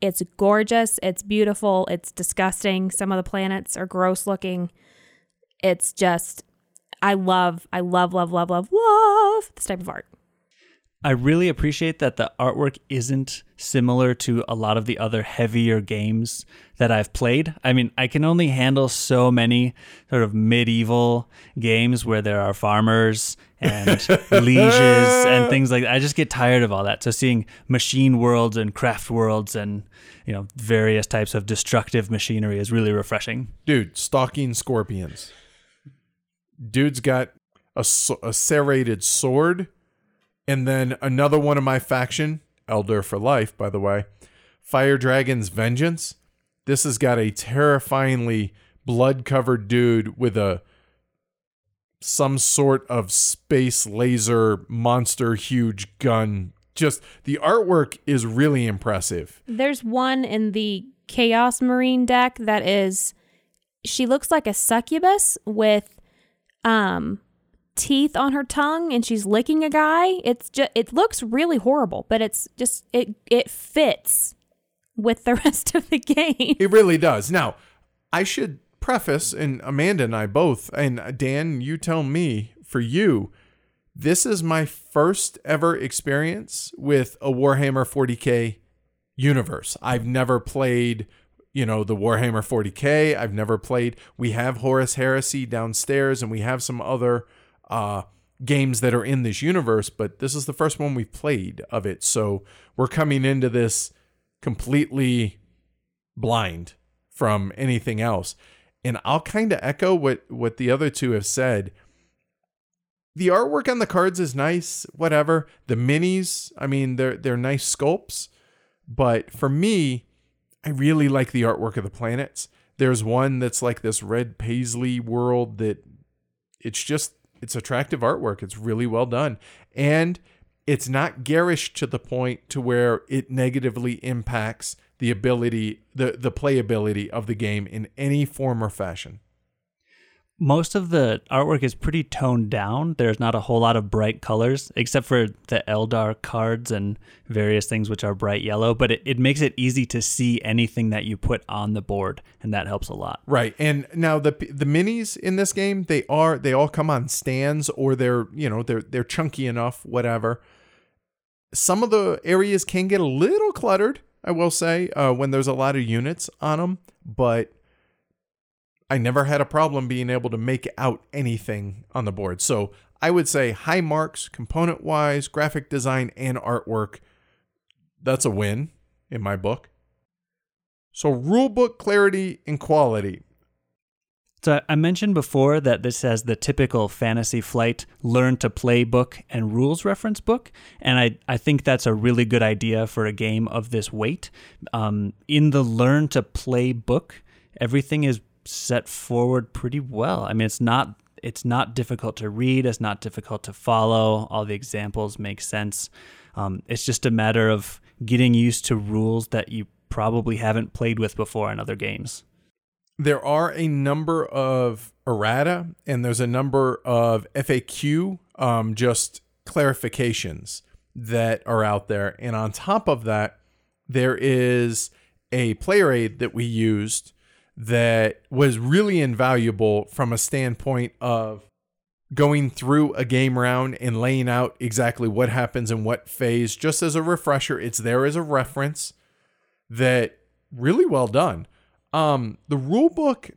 it's gorgeous. It's beautiful. It's disgusting. Some of the planets are gross looking. It's just, I love, I love, love, love, love, love this type of art. I really appreciate that the artwork isn't similar to a lot of the other heavier games that I've played. I mean, I can only handle so many sort of medieval games where there are farmers and lieges and things like that. I just get tired of all that. So seeing machine worlds and craft worlds and, you know, various types of destructive machinery is really refreshing. Dude, stalking scorpions. Dude's got a, a serrated sword. And then another one of my faction, Eldar for Life, by the way, Fire Dragon's Vengeance. This has got a terrifyingly blood covered dude with a some sort of space laser monster huge gun. Just the artwork is really impressive. There's one in the Chaos Marine deck that is, she looks like a succubus with, um, teeth on her tongue and she's licking a guy. It's just it looks really horrible, but it's just it it fits with the rest of the game. It really does. Now, I should preface, and Amanda and I both, and Dan, you tell me for you, this is my first ever experience with a Warhammer 40k universe. I've never played you know, the Warhammer 40K. I've never played. We have Horus Heresy downstairs, and we have some other uh, games that are in this universe, but this is the first one we've played of it. So we're coming into this completely blind from anything else. And I'll kind of echo what what the other two have said. The artwork on the cards is nice, whatever. The minis, I mean, they're they're nice sculpts, but for me, I really like the artwork of the planets. There's one that's like this red paisley world that it's just it's attractive artwork. It's really well done. And it's not garish to the point to where it negatively impacts the ability the the playability of the game in any form or fashion. Most of the artwork is pretty toned down. There's not a whole lot of bright colors, except for the Eldar cards and various things which are bright yellow, but it, it makes it easy to see anything that you put on the board, and that helps a lot. Right. And now the the minis in this game, they are they all come on stands or they're, you know, they're they're chunky enough, whatever. Some of the areas can get a little cluttered, I will say, uh, when there's a lot of units on them, but I never had a problem being able to make out anything on the board. So I would say high marks, component wise, graphic design, and artwork. That's a win in my book. So, rulebook clarity and quality. So I mentioned before that this has the typical Fantasy Flight learn to play book and rules reference book, and I, I think that's a really good idea for a game of this weight. Um, in the learn to play book, everything is set forward pretty well. I mean, it's not it's not difficult to read. It's not difficult to follow. All the examples make sense. Um, it's just a matter of getting used to rules that you probably haven't played with before in other games. There are a number of errata and there's a number of FAQ, um, just clarifications that are out there. And on top of that, there is a player aid that we used that was really invaluable from a standpoint of going through a game round and laying out exactly what happens in what phase. Just as a refresher, it's there as a reference that really well done. Um, the rule book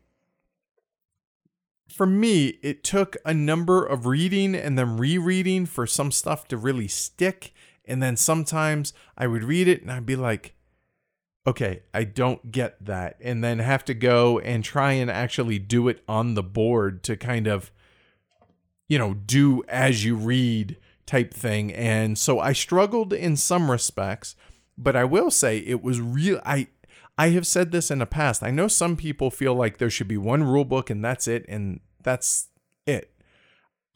for me, it took a number of reading and then rereading for some stuff to really stick. And then sometimes I would read it and I'd be like, okay, I don't get that. And then have to go and try and actually do it on the board to kind of, you know, do as you read type thing. And so I struggled in some respects, but I will say it was real. I, I have said this in the past. I know some people feel like there should be one rule book and that's it, and that's it.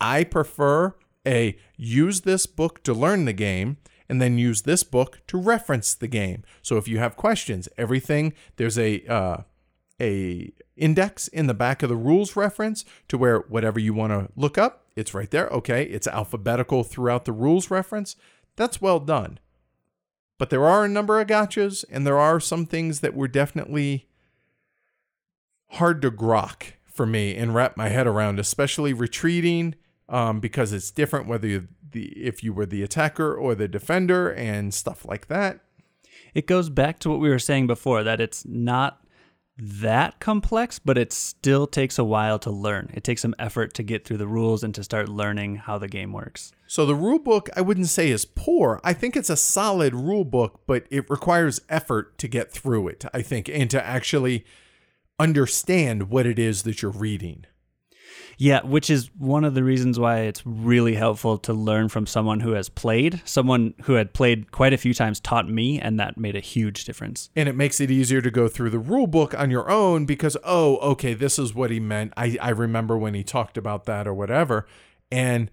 I prefer a use this book to learn the game and then use this book to reference the game. So if you have questions, everything there's a uh, a index in the back of the rules reference to where whatever you want to look up, it's right there. Okay, it's alphabetical throughout the rules reference. That's well done. But there are a number of gotchas, and there are some things that were definitely hard to grok for me and wrap my head around, especially retreating, um, because it's different whether you the if you were the attacker or the defender and stuff like that. It goes back to what we were saying before that it's not that complex, but it still takes a while to learn. It takes some effort to get through the rules and to start learning how the game works. So the rule book I wouldn't say is poor. I think it's a solid rule book, but it requires effort to get through it, I think, and to actually understand what it is that you're reading. Yeah, which is one of the reasons why it's really helpful to learn from someone who has played. Someone who had played quite a few times taught me, and that made a huge difference. And it makes it easier to go through the rule book on your own because, oh, okay, this is what he meant. I, I remember when he talked about that or whatever. And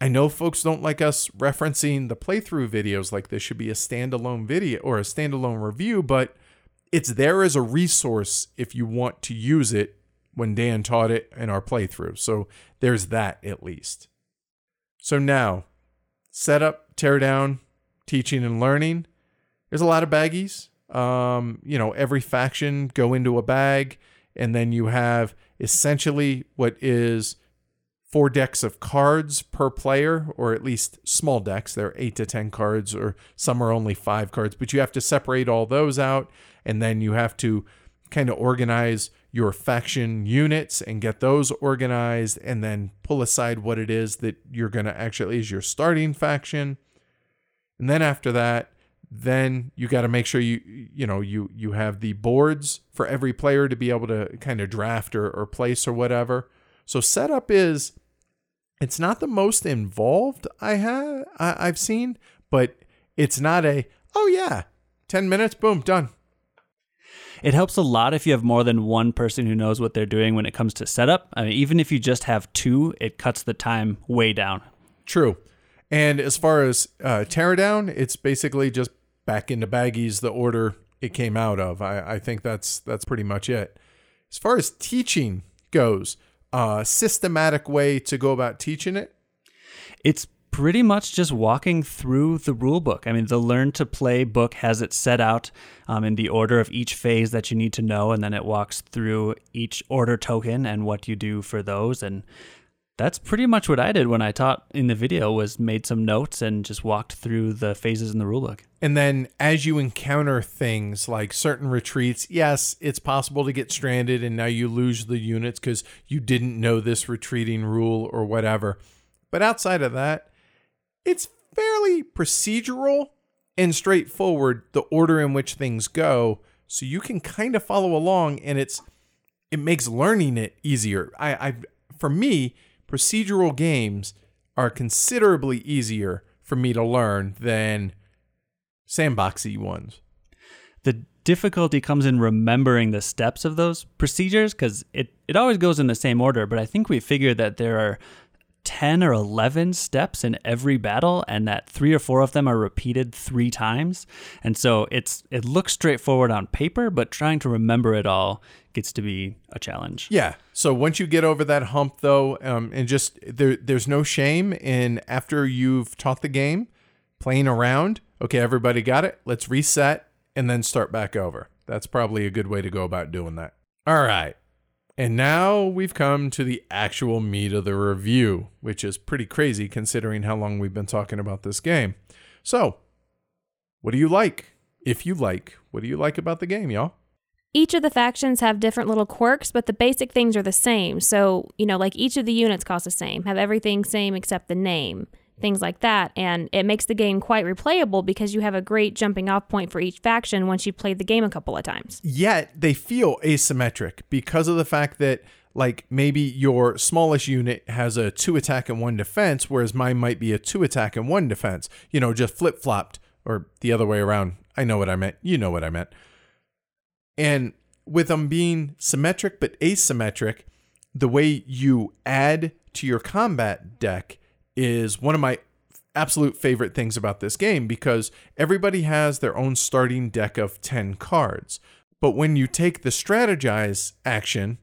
I know folks don't like us referencing the playthrough videos like this should be a standalone video or a standalone review, but it's there as a resource if you want to use it when Dan taught it in our playthrough. So there's that at least. So now, setup, teardown, teaching and learning. There's a lot of baggies. Um, you know, every faction go into a bag, and then you have essentially what is four decks of cards per player, or at least small decks. There are eight to 10 cards, or some are only five cards, but you have to separate all those out, and then you have to kind of organize your faction units and get those organized and then pull aside what it is that you're going to actually is your starting faction. And then after that, then you got to make sure you you know you you have the boards for every player to be able to kind of draft or, or place or whatever. So setup is it's not the most involved I have I, I've seen, but it's not a oh yeah, 10 minutes, boom, done. It helps a lot if you have more than one person who knows what they're doing when it comes to setup. I mean, even if you just have two, it cuts the time way down. True. And as far as uh, teardown, it's basically just back into baggies the order it came out of. I, I think that's that's pretty much it. As far as teaching goes, a uh, systematic way to go about teaching it. It's pretty much just walking through the rule book. I mean, the Learn to Play book has it set out um, in the order of each phase that you need to know, and then it walks through each order token and what you do for those. And that's pretty much what I did when I taught in the video was made some notes and just walked through the phases in the rule book. And then as you encounter things like certain retreats, yes, it's possible to get stranded and now you lose the units because you didn't know this retreating rule or whatever. But outside of that, it's fairly procedural and straightforward the order in which things go so you can kind of follow along and it's it makes learning it easier. I i for me procedural games are considerably easier for me to learn than sandboxy ones. The difficulty comes in remembering the steps of those procedures because it, it always goes in the same order but i think we figured that there are 10 or 11 steps in every battle and that three or four of them are repeated three times. And so it's it looks straightforward on paper but trying to remember it all gets to be a challenge. Yeah. So once you get over that hump though um, and just there there's no shame in after you've taught the game playing around okay everybody got it let's reset and then start back over. That's probably a good way to go about doing that. All right and now we've come to the actual meat of the review, which is pretty crazy considering how long we've been talking about this game. So, what do you like? If you like, what do you like about the game, y'all? Each of the factions have different little quirks, but the basic things are the same. So, you know, like each of the units cost the same, have everything same except the name things like that. And it makes the game quite replayable because you have a great jumping off point for each faction once you've played the game a couple of times. Yet they feel asymmetric because of the fact that like maybe your smallest unit has a two attack and one defense, whereas mine might be a two attack and one defense. You know, just flip flopped or the other way around. I know what I meant. You know what I meant. And with them being symmetric but asymmetric, the way you add to your combat deck is one of my absolute favorite things about this game because everybody has their own starting deck of 10 cards. But when you take the strategize action,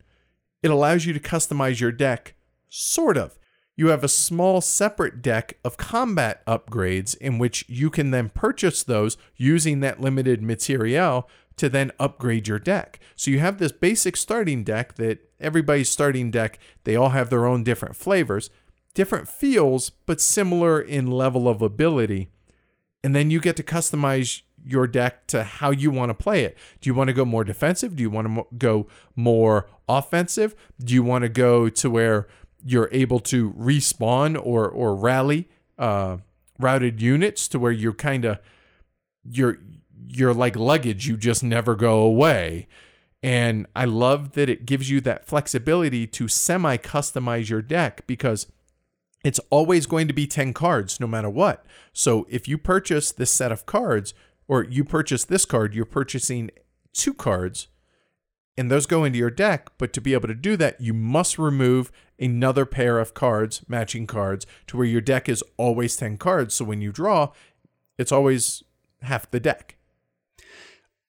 it allows you to customize your deck, sort of. You have a small separate deck of combat upgrades in which you can then purchase those using that limited material to then upgrade your deck. So you have this basic starting deck that everybody's starting deck, they all have their own different flavors different feels, but similar in level of ability. And then you get to customize your deck to how you want to play it. Do you want to go more defensive? Do you want to go more offensive? Do you want to go to where you're able to respawn or or rally uh, routed units to where you're kind of you're you're like luggage. You just never go away. And I love that it gives you that flexibility to semi customize your deck because it's always going to be 10 cards no matter what. So if you purchase this set of cards or you purchase this card, you're purchasing two cards and those go into your deck. But to be able to do that, you must remove another pair of cards, matching cards, to where your deck is always 10 cards. So when you draw, it's always half the deck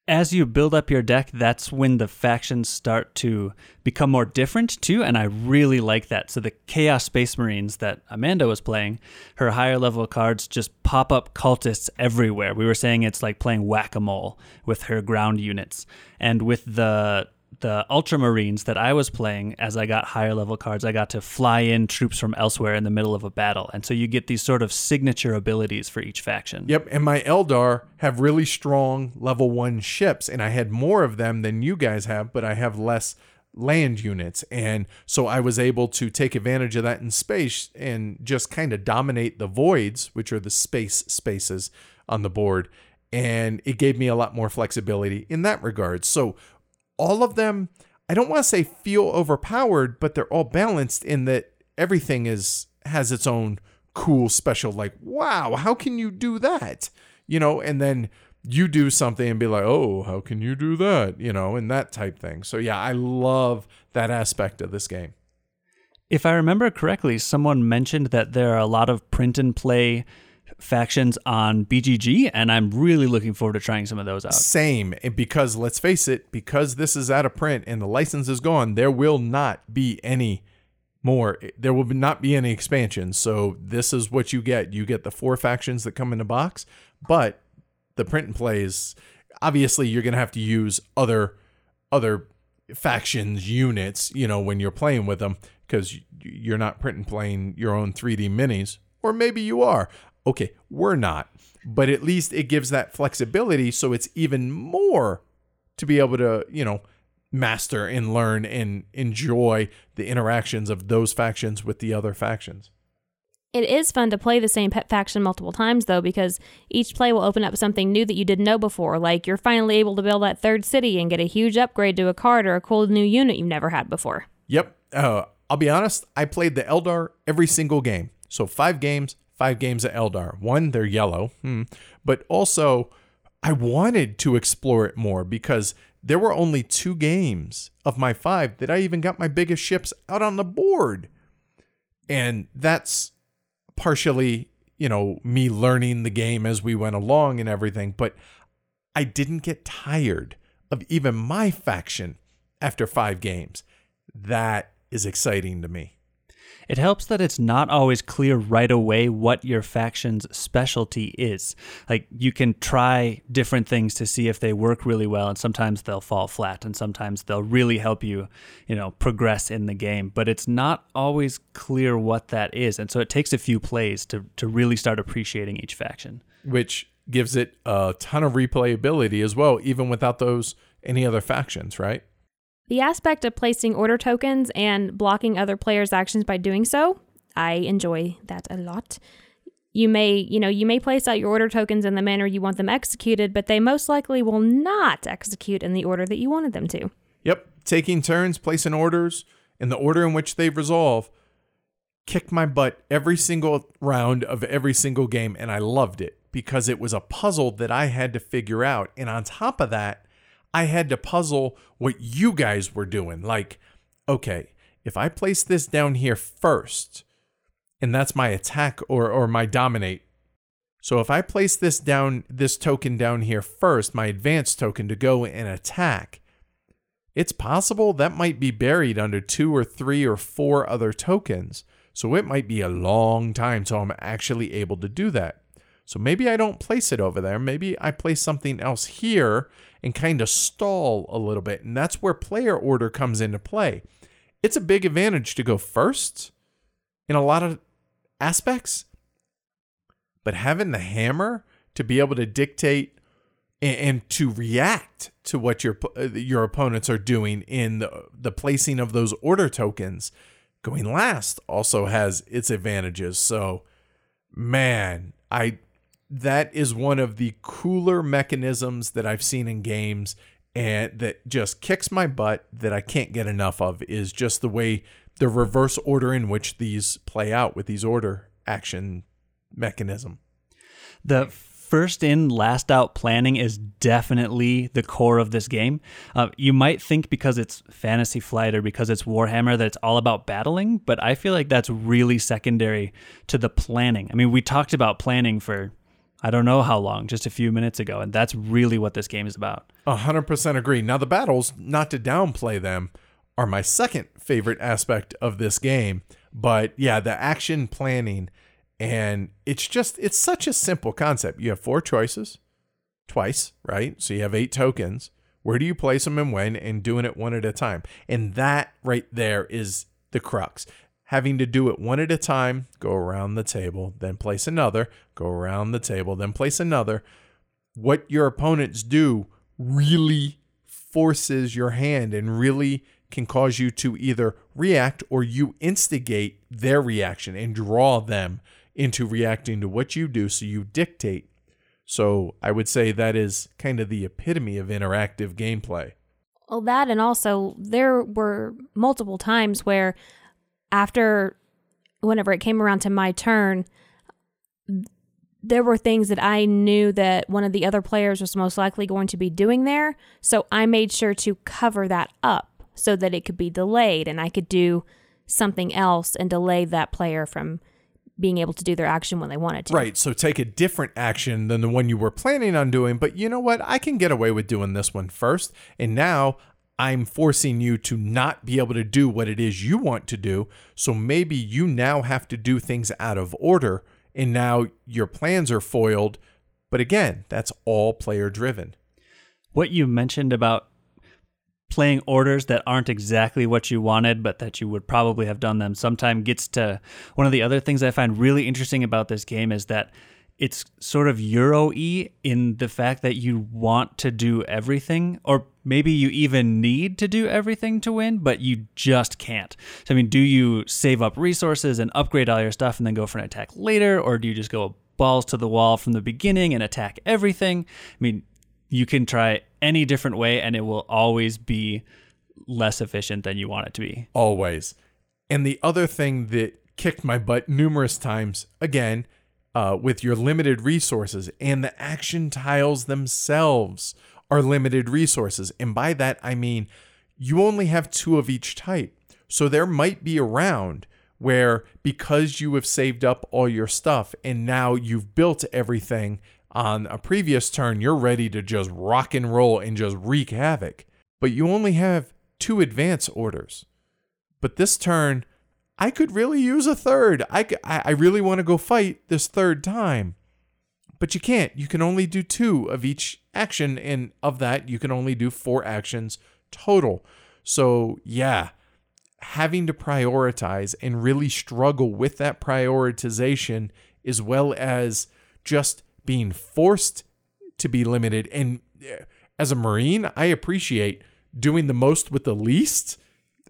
as you build up your deck, that's when the factions start to become more different too. And I really like that. So the Chaos Space Marines that Amanda was playing, her higher level cards just pop up cultists everywhere. We were saying it's like playing whack a mole with her ground units. And with the the Ultramarines that I was playing, as I got higher level cards, I got to fly in troops from elsewhere in the middle of a battle, and so you get these sort of signature abilities for each faction. Yep, and my Eldar have really strong level one ships, and I had more of them than you guys have, but I have less land units. And so I was able to take advantage of that in space and just kind of dominate the voids, which are the space spaces on the board. And it gave me a lot more flexibility in that regard. So all of them, I don't want to say feel overpowered, but they're all balanced in that everything is has its own cool special like wow how can you do that you know and then you do something and be like, oh, how can you do that? You know, and that type thing. So, yeah, I love that aspect of this game. If I remember correctly, someone mentioned that there are a lot of print and play factions on BGG, and I'm really looking forward to trying some of those out. Same, because let's face it, because this is out of print and the license is gone, there will not be any more. There will not be any expansions. So this is what you get. You get the four factions that come in a box, but the print and plays, obviously you're gonna have to use other other factions units, you know, when you're playing with them because you're not print and playing your own 3D minis, or maybe you are. Okay, we're not, but at least it gives that flexibility, so it's even more to be able to, you know, master and learn and enjoy the interactions of those factions with the other factions. It is fun to play the same pet faction multiple times, though, because each play will open up something new that you didn't know before. Like you're finally able to build that third city and get a huge upgrade to a card or a cool new unit you've never had before. Yep. Uh, I'll be honest, I played the Eldar every single game. So five games, five games of Eldar. One, they're yellow, hmm. but also I wanted to explore it more because there were only two games of my five that I even got my biggest ships out on the board. And that's partially, you know, me learning the game as we went along and everything, but I didn't get tired of even my faction after five games. That is exciting to me. It helps that it's not always clear right away what your faction's specialty is. Like you can try different things to see if they work really well and sometimes they'll fall flat and sometimes they'll really help you, you know, progress in the game, but it's not always clear what that is. And so it takes a few plays to to really start appreciating each faction. Which gives it a ton of replayability as well even without those any other factions, right? The aspect of placing order tokens and blocking other players' actions by doing so, I enjoy that a lot. You may, you know, you may place out your order tokens in the manner you want them executed, but they most likely will not execute in the order that you wanted them to. Yep, taking turns placing orders in the order in which they resolve kicked my butt every single round of every single game and I loved it because it was a puzzle that I had to figure out. And on top of that, I had to puzzle what you guys were doing. Like, okay, if I place this down here first, and that's my attack or, or my dominate. So if I place this down, this token down here first, my advanced token to go and attack, it's possible that might be buried under two or three or four other tokens. So it might be a long time till I'm actually able to do that. So maybe I don't place it over there. Maybe I place something else here and kind of stall a little bit. And that's where player order comes into play. It's a big advantage to go first in a lot of aspects, but having the hammer to be able to dictate and, to react to what your uh, your opponents are doing in the, the placing of those order tokens going last also has its advantages. So, man, I that is one of the cooler mechanisms that I've seen in games and that just kicks my butt that I can't get enough of is just the way the reverse order in which these play out with these order action mechanism. The first in, last out planning is definitely the core of this game. Uh, you might think because it's Fantasy Flight or because it's Warhammer that it's all about battling, but I feel like that's really secondary to the planning. I mean, we talked about planning for I don't know how long, just a few minutes ago. And that's really what this game is about. 100% agree. Now, the battles, not to downplay them, are my second favorite aspect of this game. But yeah, the action planning, and it's just, it's such a simple concept. You have four choices twice, right? So you have eight tokens. Where do you place them and when, and doing it one at a time. And that right there is the crux. Having to do it one at a time, go around the table, then place another, go around the table, then place another. What your opponents do really forces your hand and really can cause you to either react or you instigate their reaction and draw them into reacting to what you do. So you dictate. So I would say that is kind of the epitome of interactive gameplay. Well, that and also there were multiple times where after whenever it came around to my turn, there were things that I knew that one of the other players was most likely going to be doing there. So I made sure to cover that up so that it could be delayed and I could do something else and delay that player from being able to do their action when they wanted to. Right. So take a different action than the one you were planning on doing. But you know what? I can get away with doing this one first. And now I'm forcing you to not be able to do what it is you want to do. So maybe you now have to do things out of order. And now your plans are foiled. But again, that's all player driven. What you mentioned about playing orders that aren't exactly what you wanted, but that you would probably have done them sometime gets to one of the other things I find really interesting about this game is that it's sort of Euro y in the fact that you want to do everything, or maybe you even need to do everything to win, but you just can't. So, I mean, do you save up resources and upgrade all your stuff and then go for an attack later, or do you just go balls to the wall from the beginning and attack everything? I mean, you can try any different way and it will always be less efficient than you want it to be. Always. And the other thing that kicked my butt numerous times, again, uh, with your limited resources and the action tiles themselves are limited resources. And by that, I mean you only have two of each type. So there might be a round where because you have saved up all your stuff and now you've built everything on a previous turn, you're ready to just rock and roll and just wreak havoc. But you only have two advance orders. But this turn, I could really use a third. I, I really want to go fight this third time. But you can't. You can only do two of each action, and of that, you can only do four actions total. So, yeah, having to prioritize and really struggle with that prioritization, as well as just being forced to be limited. And uh, as a Marine, I appreciate doing the most with the least.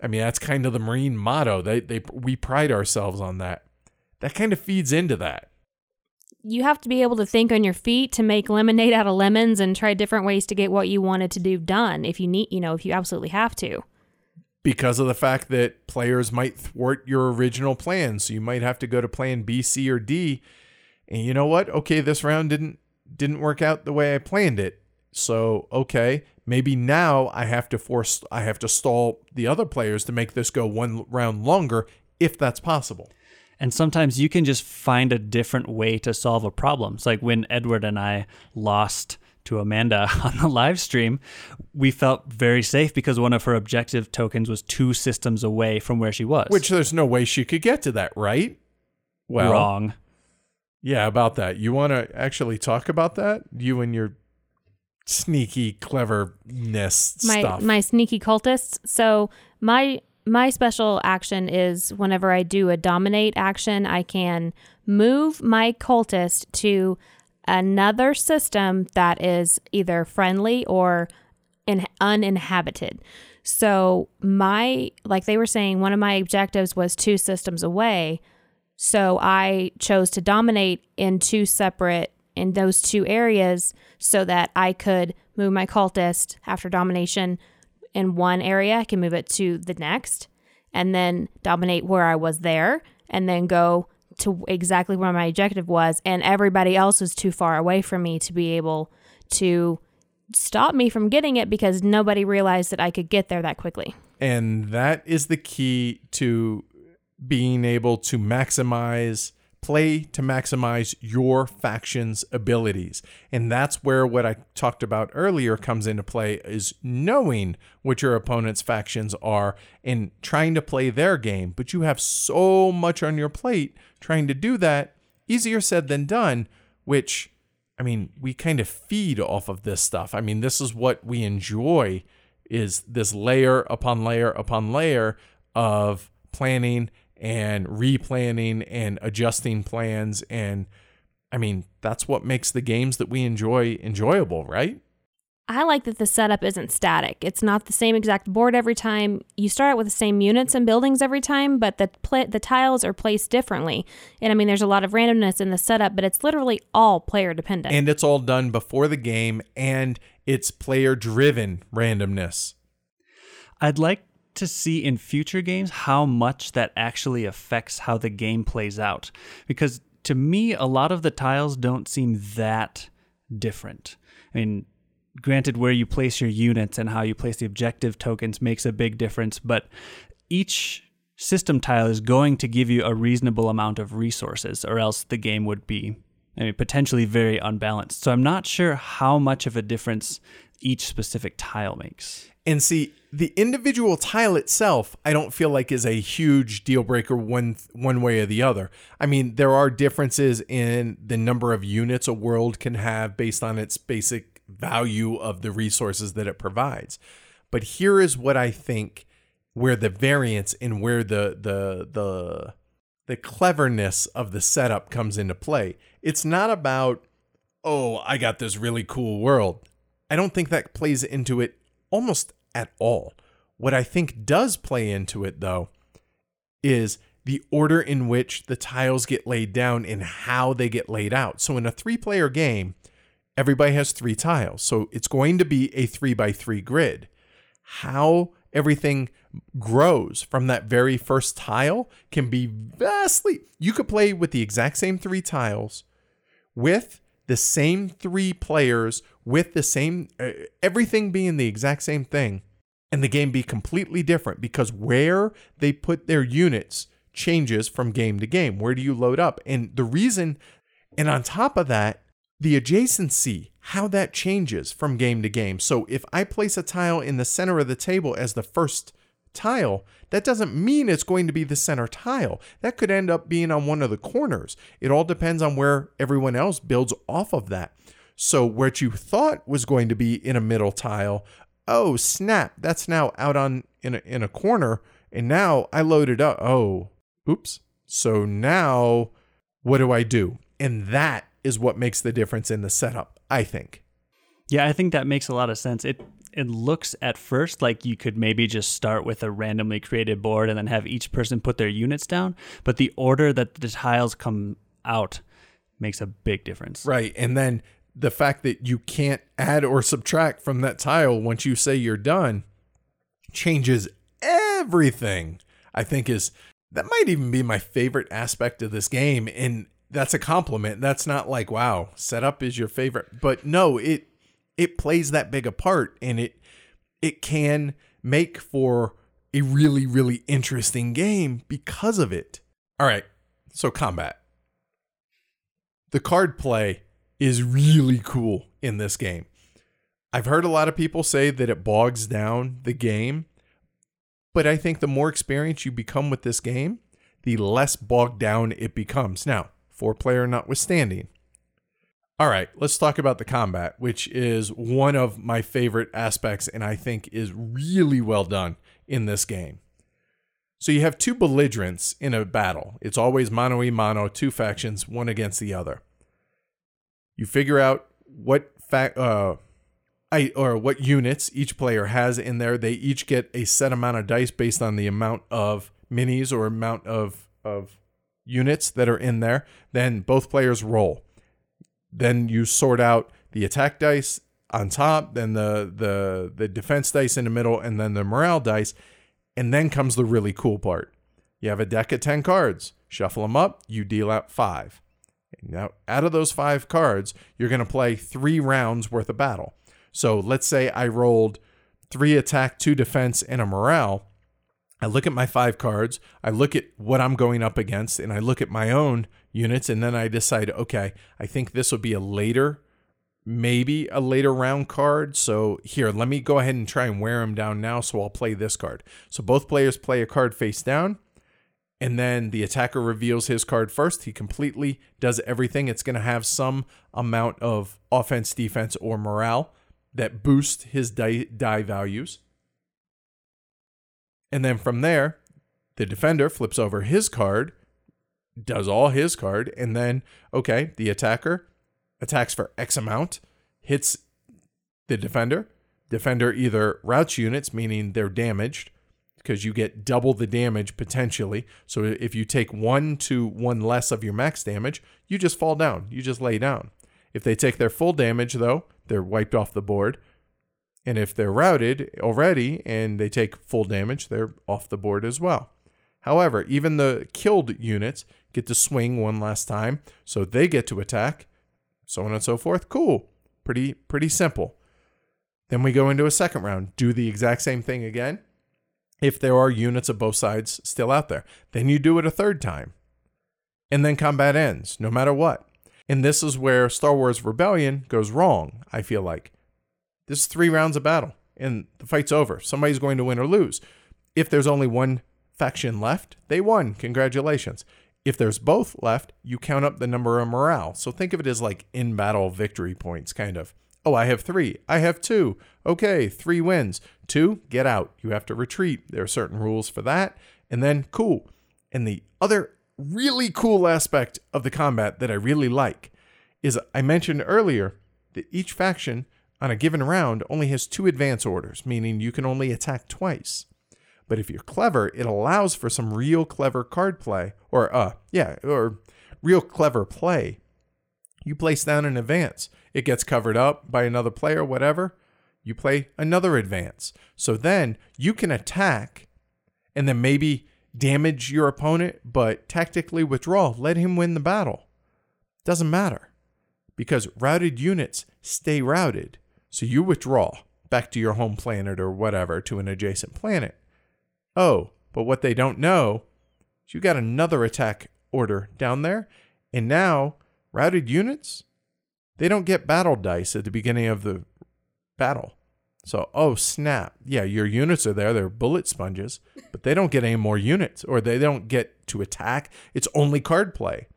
I mean, that's kind of the Marine motto. They, they, we pride ourselves on that. That kind of feeds into that. You have to be able to think on your feet to make lemonade out of lemons and try different ways to get what you wanted to do done if you need, you know, if you absolutely have to. Because of the fact that players might thwart your original plan. So you might have to go to plan B, C, or D and you know what? Okay, this round didn't didn't work out the way I planned it. So, okay, maybe now I have to force I have to stall the other players to make this go one round longer if that's possible. And sometimes you can just find a different way to solve a problem. It's like when Edward and I lost to Amanda on the live stream, we felt very safe because one of her objective tokens was two systems away from where she was. Which there's no way she could get to that, right? Well, wrong. Yeah, about that. You want to actually talk about that? You and your sneaky cleverness my, stuff. My sneaky cultists. So my my special action is whenever I do a dominate action, I can move my cultist to another system that is either friendly or in, uninhabited. So my like they were saying one of my objectives was two systems away. So I chose to dominate in two separate in those two areas so that I could move my cultist after domination in one area, I can move it to the next and then dominate where I was there and then go to exactly where my objective was and everybody else is too far away from me to be able to stop me from getting it because nobody realized that I could get there that quickly. And that is the key to being able to maximize play to maximize your faction's abilities. And that's where what I talked about earlier comes into play is knowing what your opponent's factions are and trying to play their game. But you have so much on your plate trying to do that, easier said than done, which I mean, we kind of feed off of this stuff. I mean, this is what we enjoy is this layer upon layer upon layer of planning and replanning and adjusting plans and I mean, that's what makes the games that we enjoy enjoyable, right? I like that the setup isn't static. It's not the same exact board every time. You start out with the same units and buildings every time, but the pla- the tiles are placed differently. And I mean, there's a lot of randomness in the setup, but it's literally all player dependent. And it's all done before the game and it's player driven randomness. I'd like to see in future games how much that actually affects how the game plays out. Because to me, a lot of the tiles don't seem that different. I mean, granted, where you place your units and how you place the objective tokens makes a big difference, but each system tile is going to give you a reasonable amount of resources, or else the game would be I mean, potentially very unbalanced. So I'm not sure how much of a difference each specific tile makes. And see, the individual tile itself, I don't feel like is a huge deal breaker one one way or the other. I mean, there are differences in the number of units a world can have based on its basic value of the resources that it provides. But here is what I think where the variance and where the the the the cleverness of the setup comes into play. It's not about oh, I got this really cool world. I don't think that plays into it almost at all. What I think does play into it, though, is the order in which the tiles get laid down and how they get laid out. So, in a three player game, everybody has three tiles. So, it's going to be a three by three grid. How everything grows from that very first tile can be vastly. You could play with the exact same three tiles with the same three players with the same uh, everything being the exact same thing and the game be completely different because where they put their units changes from game to game. Where do you load up? And the reason and on top of that the adjacency how that changes from game to game. So if i place a tile in the center of the table as the first tile, that doesn't mean it's going to be the center tile. That could end up being on one of the corners. It all depends on where everyone else builds off of that. So, what you thought was going to be in a middle tile, oh snap, that's now out on in a, in a corner, and now I loaded up. Oh, oops. So now, what do I do? And that is what makes the difference in the setup, I think. Yeah, I think that makes a lot of sense. It it looks at first like you could maybe just start with a randomly created board and then have each person put their units down, but the order that the tiles come out makes a big difference. Right. And then the fact that you can't add or subtract from that tile once you say you're done changes everything. I think is that might even be my favorite aspect of this game and that's a compliment. That's not like wow, setup is your favorite. But no, it it plays that big a part and it it can make for a really really interesting game because of it. All right. So combat. The card play is really cool in this game. I've heard a lot of people say that it bogs down the game, but I think the more experience you become with this game, the less bogged down it becomes. Now, four player notwithstanding, all right, let's talk about the combat, which is one of my favorite aspects and I think is really well done in this game. So you have two belligerents in a battle. It's always mano a mano, two factions, one against the other. You figure out what fa- uh, I, or what units each player has in there. They each get a set amount of dice based on the amount of minis or amount of of units that are in there. Then both players roll. Then you sort out the attack dice on top, then the the the defense dice in the middle, and then the morale dice. And then comes the really cool part. You have a deck of 10 cards. Shuffle them up, you deal out five. Now, out of those five cards, you're going to play three rounds worth of battle. So let's say I rolled three attack, two defense, and a morale. I look at my five cards, I look at what I'm going up against, and I look at my own units, and then I decide, okay, I think this will be a later, maybe a later round card. So here, let me go ahead and try and wear them down now. So I'll play this card. So both players play a card face down, and then the attacker reveals his card first. He completely does everything. It's going to have some amount of offense, defense, or morale that boost his die, die values. And then from there, the defender flips over his card, does all his card, and then, okay, the attacker attacks for X amount, hits the defender. Defender either routes units, meaning they're damaged, because you get double the damage potentially. So if you take one to one less of your max damage, you just fall down. You just lay down. If they take their full damage, though, they're wiped off the board. And if they're routed already and they take full damage, they're off the board as well. However, even the killed units get to swing one last time, so they get to attack, so on and so forth. Cool. Pretty pretty simple. Then we go into a second round, do the exact same thing again. If there are units of both sides still out there, then you do it a third time. And then combat ends, no matter what. And this is where Star Wars Rebellion goes wrong, I feel like. This is three rounds of battle, and the fight's over. Somebody's going to win or lose. If there's only one faction left, they won. Congratulations. If there's both left, you count up the number of morale. So think of it as like in battle victory points, kind of. Oh, I have three. I have two. Okay, three wins. Two, get out. You have to retreat. There are certain rules for that. And then, cool. And the other really cool aspect of the combat that I really like is I mentioned earlier that each faction on a given round only has two advance orders, meaning you can only attack twice. But if you're clever, it allows for some real clever card play, or uh, yeah, or real clever play. You place down an advance, it gets covered up by another player, whatever. You play another advance, so then you can attack, and then maybe damage your opponent, but tactically withdraw. Let him win the battle. Doesn't matter, because routed units stay routed. So you withdraw back to your home planet or whatever to an adjacent planet. Oh, but what they don't know is you got another attack order down there, and now routed units, they don't get battle dice at the beginning of the battle. So, oh snap. Yeah, your units are there. They're bullet sponges, but they don't get any more units or they don't get to attack. It's only card play.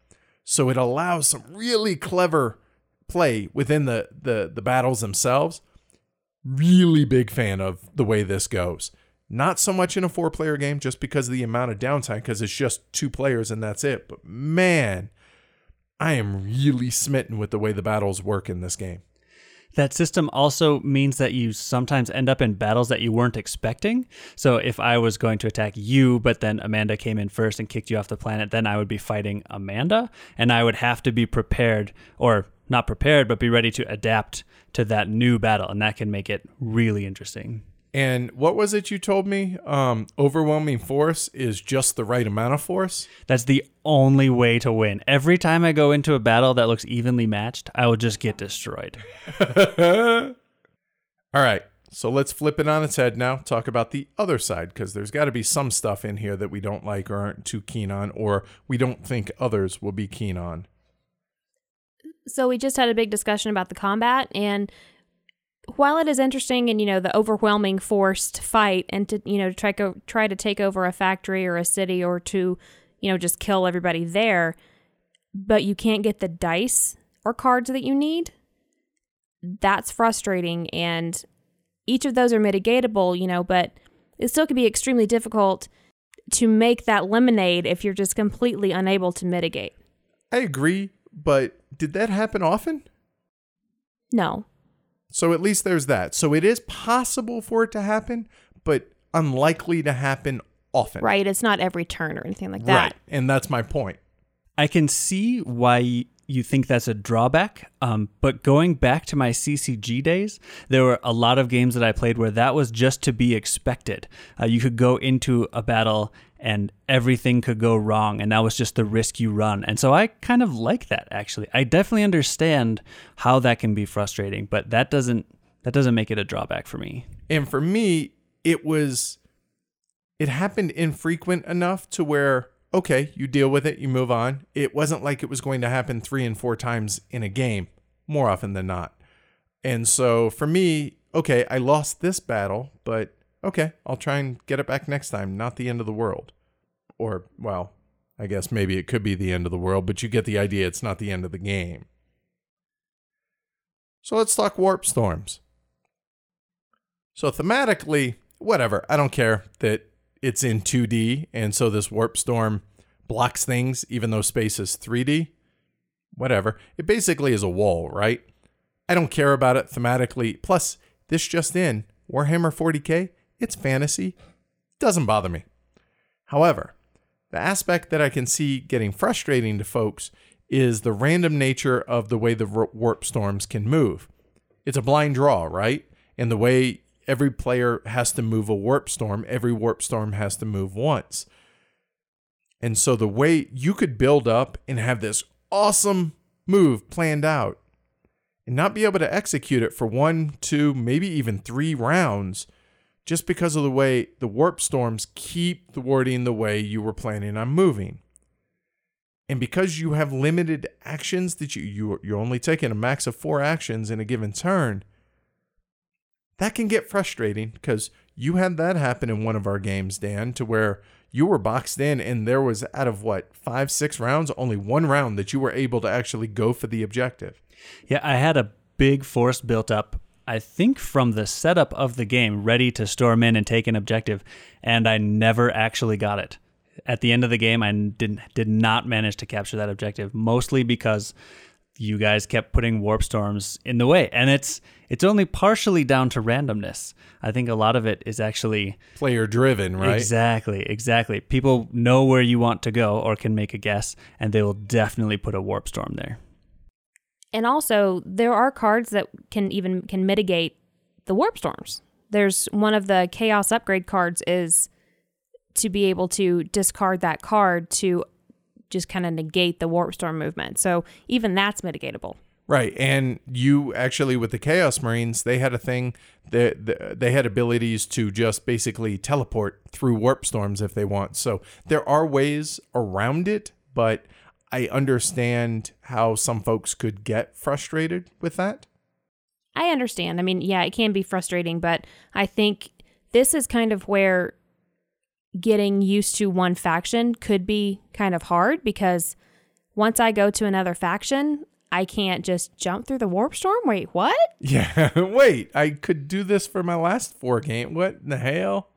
So it allows some really clever play within the, the, the battles themselves. Really big fan of the way this goes. Not so much in a four player game just because of the amount of downtime, because it's just two players and that's it. But man, I am really smitten with the way the battles work in this game. That system also means that you sometimes end up in battles that you weren't expecting. So if I was going to attack you, but then Amanda came in first and kicked you off the planet, then I would be fighting Amanda, and I would have to be prepared, or not prepared, but be ready to adapt to that new battle, and that can make it really interesting. And what was it you told me? Um, overwhelming force is just the right amount of force. That's the only way to win. Every time I go into a battle that looks evenly matched, I will just get destroyed. All right. So let's flip it on its head now. Talk about the other side because there's got to be some stuff in here that we don't like or aren't too keen on, or we don't think others will be keen on. So we just had a big discussion about the combat and while it is interesting and you know the overwhelming force to fight and to you know try to try to take over a factory or a city or to you know just kill everybody there but you can't get the dice or cards that you need that's frustrating. And each of those are mitigatable you know but it still can be extremely difficult to make that lemonade if you're just completely unable to mitigate. I agree, but did that happen often? no So at least there's that. So it is possible for it to happen, but unlikely to happen often. right it's not every turn or anything like that Right. And that's my point. I can see why you think that's a drawback. Um, but going back to my CCG days, there were a lot of games that I played where that was just to be expected. Uh, you could go into a battle and everything could go wrong, and that was just the risk you run. And so I kind of like that actually. I definitely understand how that can be frustrating, but that doesn't that doesn't make it a drawback for me. And for me, it was it happened infrequent enough to where okay, you deal with it, you move on. It wasn't like it was going to happen 3 and 4 times in a game, more often than not. And so for me, okay, I lost this battle, but okay, I'll try and get it back next time, not the end of the world. or well, I guess maybe it could be the end of the world, but you get the idea it's not the end of the game. So let's talk warp storms. So thematically, whatever, I don't care that it's in 2D and so this warp storm blocks things even though space is 3D. Whatever. It basically is a wall, right? I don't care about it thematically. Plus, this just in, Warhammer 40K, it's fantasy. Doesn't bother me. However, the aspect that I can see getting frustrating to folks is the random nature of the way the warp storms can move. It's a blind draw, right? And the way every player has to move a warp storm, every warp storm has to move once. And so the way you could build up and have this awesome move planned out and not be able to execute it for one, two, maybe even three rounds just because of the way the warp storms keep thwarting the way you were planning on moving. And because you have limited actions that you, you you're only taking a max of four actions in a given turn, that can get frustrating because you had that happen in one of our games, Dan, to where you were boxed in and there was out of what, five, six rounds, only one round that you were able to actually go for the objective. Yeah, I had a big force built up I think from the setup of the game, ready to storm in and take an objective, and I never actually got it. At the end of the game, I did did not manage to capture that objective, mostly because you guys kept putting warp storms in the way, and it's it's only partially down to randomness. I think a lot of it is actually player driven, right? Exactly, exactly. People know where you want to go or can make a guess, and they will definitely put a warp storm there and also there are cards that can even can mitigate the warp storms. There's one of the chaos upgrade cards is to be able to discard that card to just kind of negate the warp storm movement. So even that's mitigatable. Right, and you actually with the Chaos Marines, they had a thing that they had abilities to just basically teleport through warp storms if they want. So there are ways around it, but I understand how some folks could get frustrated with that. I understand. I mean, yeah, it can be frustrating, but I think this is kind of where getting used to one faction could be kind of hard because once I go to another faction, I can't just jump through the warp storm. Wait, what? Yeah, wait. I could do this for my last four game. What in the hell?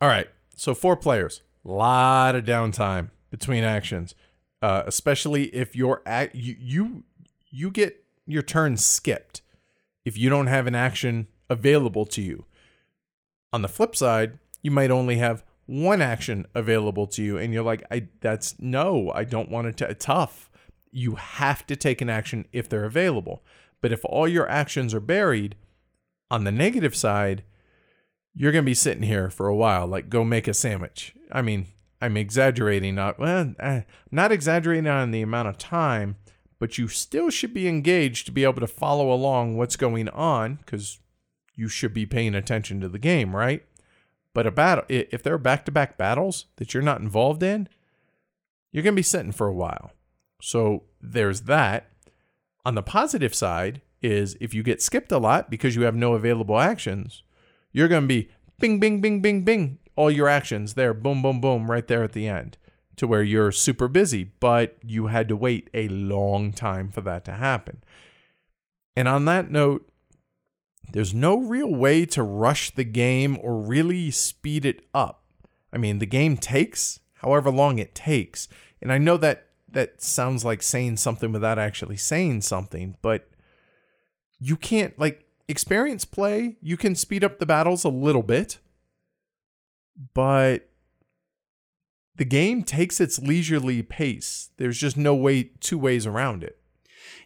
All right. So four players. A lot of downtime between actions uh, especially if you're at you, you you get your turn skipped if you don't have an action available to you. On the flip side, you might only have one action available to you, and you're like, I that's no, I don't want it to tough. You have to take an action if they're available. But if all your actions are buried, on the negative side, you're gonna be sitting here for a while, like go make a sandwich. I mean, I'm exaggerating, not well, uh, not exaggerating on the amount of time, but you still should be engaged to be able to follow along what's going on because you should be paying attention to the game, right? But a battle, if there are back-to-back battles that you're not involved in, you're going to be sitting for a while. So there's that. On the positive side is if you get skipped a lot because you have no available actions, you're going to be bing, bing, bing, bing, bing all your actions there, boom, boom, boom, right there at the end to where you're super busy, but you had to wait a long time for that to happen. And on that note, there's no real way to rush the game or really speed it up. I mean, the game takes however long it takes. And I know that that sounds like saying something without actually saying something, but you can't like experience play, you can speed up the battles a little bit but the game takes its leisurely pace. There's just no way two ways around it.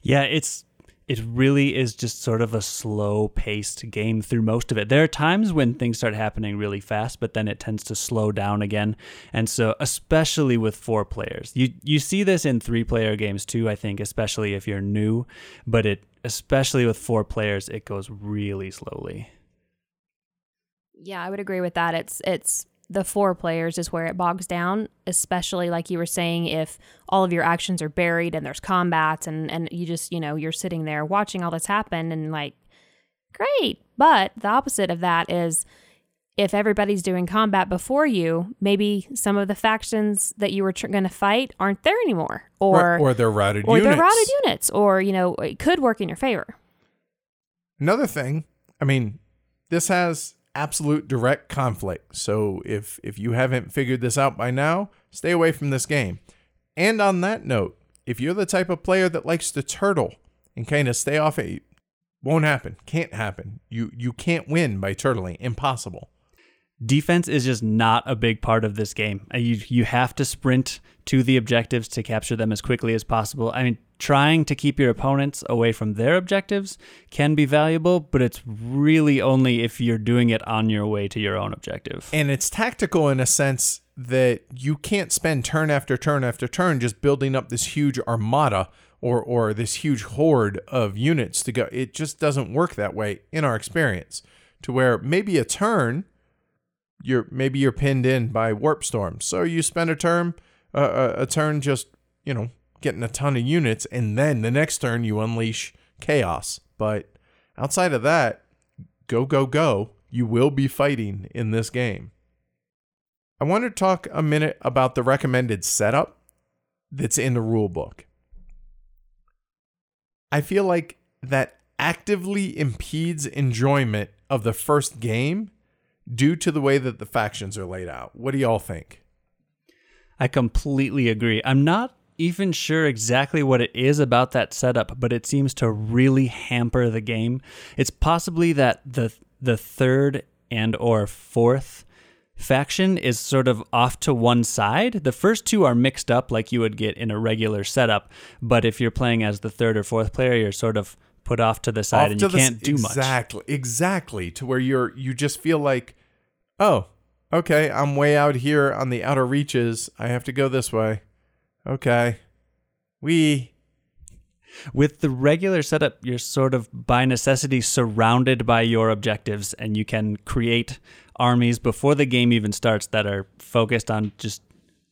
Yeah, it's it really is just sort of a slow paced game through most of it. There are times when things start happening really fast, but then it tends to slow down again. And so especially with four players. You you see this in three player games too, I think, especially if you're new, but it especially with four players, it goes really slowly. Yeah, I would agree with that. It's it's the four players is where it bogs down, especially like you were saying, if all of your actions are buried and there's combats and, and you just, you know, you're sitting there watching all this happen and like, great. But the opposite of that is if everybody's doing combat before you, maybe some of the factions that you were tr- going to fight aren't there anymore, or or, or they're routed or units. they're routed units, or you know, it could work in your favor. Another thing, I mean, this has absolute direct conflict. So if if you haven't figured this out by now, stay away from this game. And on that note, if you're the type of player that likes to turtle and kind of stay off it, won't happen. Can't happen. You you can't win by turtling. Impossible. defense is just not a big part of this game. You you have to sprint to the objectives to capture them as quickly as possible. I mean, trying to keep your opponents away from their objectives can be valuable, but it's really only if you're doing it on your way to your own objective. And it's tactical in a sense that you can't spend turn after turn after turn just building up this huge armada or or this huge horde of units to go. It just doesn't work that way in our experience. To where maybe a turn, you're maybe you're pinned in by warp storm, so you spend a turn uh, a, a turn just you know getting a ton of units, and then the next turn you unleash chaos. But outside of that, go go go. You will be fighting in this game. I want to talk a minute about the recommended setup that's in the rule book. I feel like that actively impedes enjoyment of the first game due to the way that the factions are laid out. What do y'all think? I completely agree. I'm not even sure exactly what it is about that setup, but it seems to really hamper the game. It's possibly that the the third and or fourth faction is sort of off to one side. The first two are mixed up like you would get in a regular setup, but if you're playing as the third or fourth player, you're sort of put off to the side Off and you can't do much. Exactly. Exactly. To where you're you just feel like, oh, okay, I'm way out here on the outer reaches. I have to go this way. Okay. We With the regular setup, you're sort of by necessity surrounded by your objectives, and you can create armies before the game even starts that are focused on just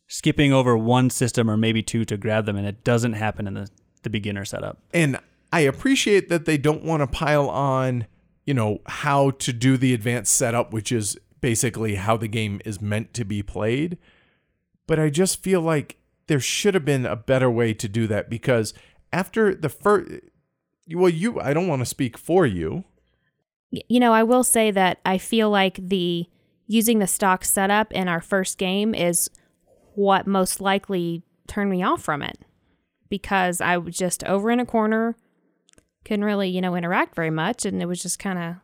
skipping over one system or maybe two to grab them, and it doesn't happen in the, the beginner setup. and I appreciate that they don't want to pile on, you know, how to do the advanced setup, which is basically how the game is meant to be played. But I just feel like there should have been a better way to do that because after the first, well, you, I don't want to speak for you. You know, I will say that I feel like the using the stock setup in our first game is what most likely turned me off from it because I was just over in a corner, couldn't really, you know, interact very much, and it was just kind of,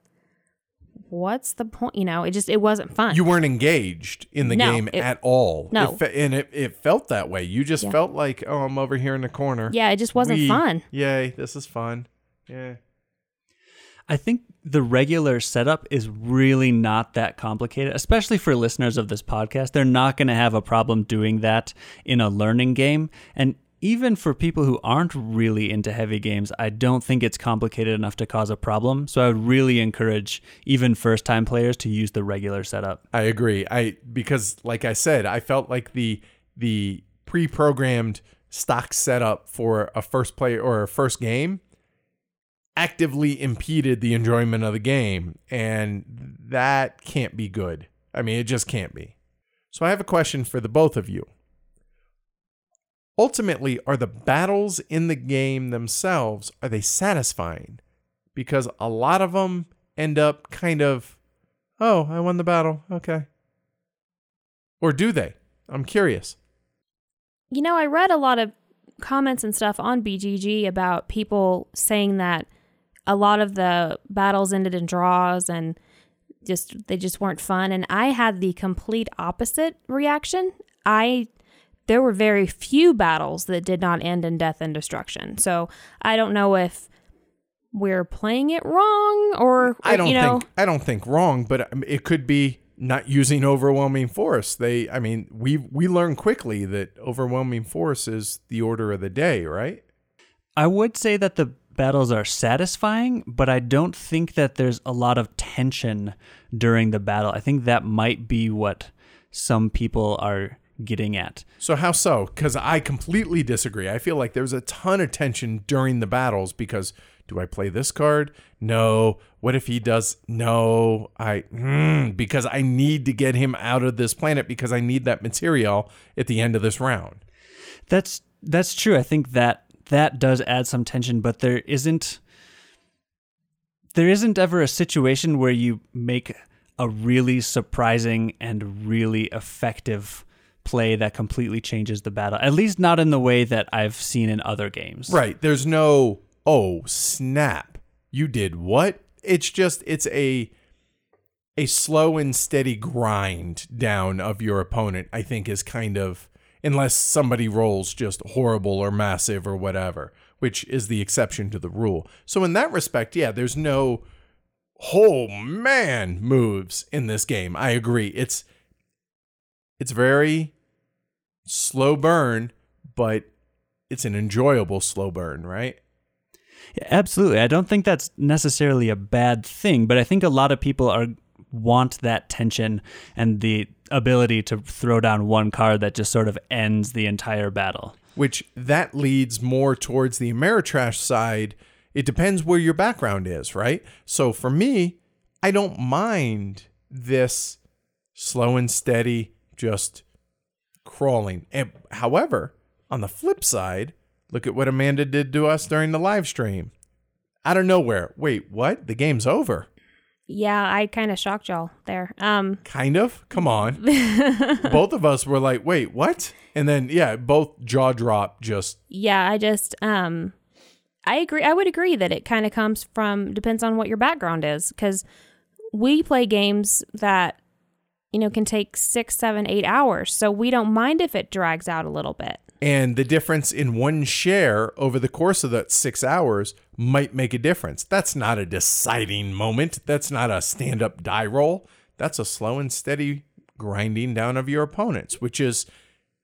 what's the point? You know, it just it wasn't fun. You weren't engaged in the No, game it- at all. no. It fe- and it, it felt that way. You just Yeah. felt like, oh, I'm over here in the corner. yeah, it just wasn't We- fun. Yay, this is fun. Yeah. I think the regular setup is really not that complicated, especially for listeners of this podcast. They're not going to have a problem doing that in a learning game. And even for people who aren't really into heavy games, I don't think it's complicated enough to cause a problem. So I would really encourage even first time players to use the regular setup. I agree. I because like I said, I felt like the the pre-programmed stock setup for a first player or a first game actively impeded the enjoyment of the game and that can't be good. I mean, it just can't be. So I have a question for the both of you. Ultimately, are the battles in the game themselves are they satisfying? Because a lot of them end up kind of Oh, I won the battle. Okay. Or do they? I'm curious. You know, I read a lot of comments and stuff on BGG about people saying that a lot of the battles ended in draws and just they just weren't fun and I had the complete opposite reaction. I there were very few battles that did not end in death and destruction. So, I don't know if we're playing it wrong or I don't you know think I don't think wrong, but um, it could be not using overwhelming force. They I mean, we we learn quickly that overwhelming force is the order of the day, right? I would say that the battles are satisfying, but I don't think that there's a lot of tension during the battle. I think that might be what some people are getting at. So how so? Cuz I completely disagree. I feel like there's a ton of tension during the battles because Do I play this card? No. What if he does? No. I mm, because I need to get him out of this planet because I need that material at the end of this round. That's that's true. I think that that does add some tension, but there isn't there isn't ever a situation where you make a really surprising and really effective play that completely changes the battle. At least not in the way that I've seen in other games. Right. There's no oh snap. You did what? It's just it's a a slow and steady grind down of your opponent, I think is kind of unless somebody rolls just horrible or massive or whatever, which is the exception to the rule. So in that respect, yeah, there's no oh man moves in this game. I agree. It's it's very slow burn, but it's an enjoyable slow burn, right? Yeah, absolutely. I don't think that's necessarily a bad thing, but I think a lot of people are want that tension and the ability to throw down one card that just sort of ends the entire battle. Which that leads more towards the Ameritrash side. It depends where your background is, right? So for me, I don't mind this slow and steady, just crawling. And however, on the flip side, look at what Amanda did to us during the live stream. Out of nowhere. Wait, what? The game's over. Yeah, I kind of shocked y'all there. Um, Kind of? Come on. both of us were like, wait, what? And then, yeah, both jaw drop just. yeah, I just um, I agree. I would agree that it kind of comes from depends on what your background is because we play games that you know can take six, seven, eight hours, so we don't mind if it drags out a little bit. And the difference in one share over the course of that six hours might make a difference. That's not a deciding moment. That's not a stand up die roll. That's a slow and steady grinding down of your opponents, which is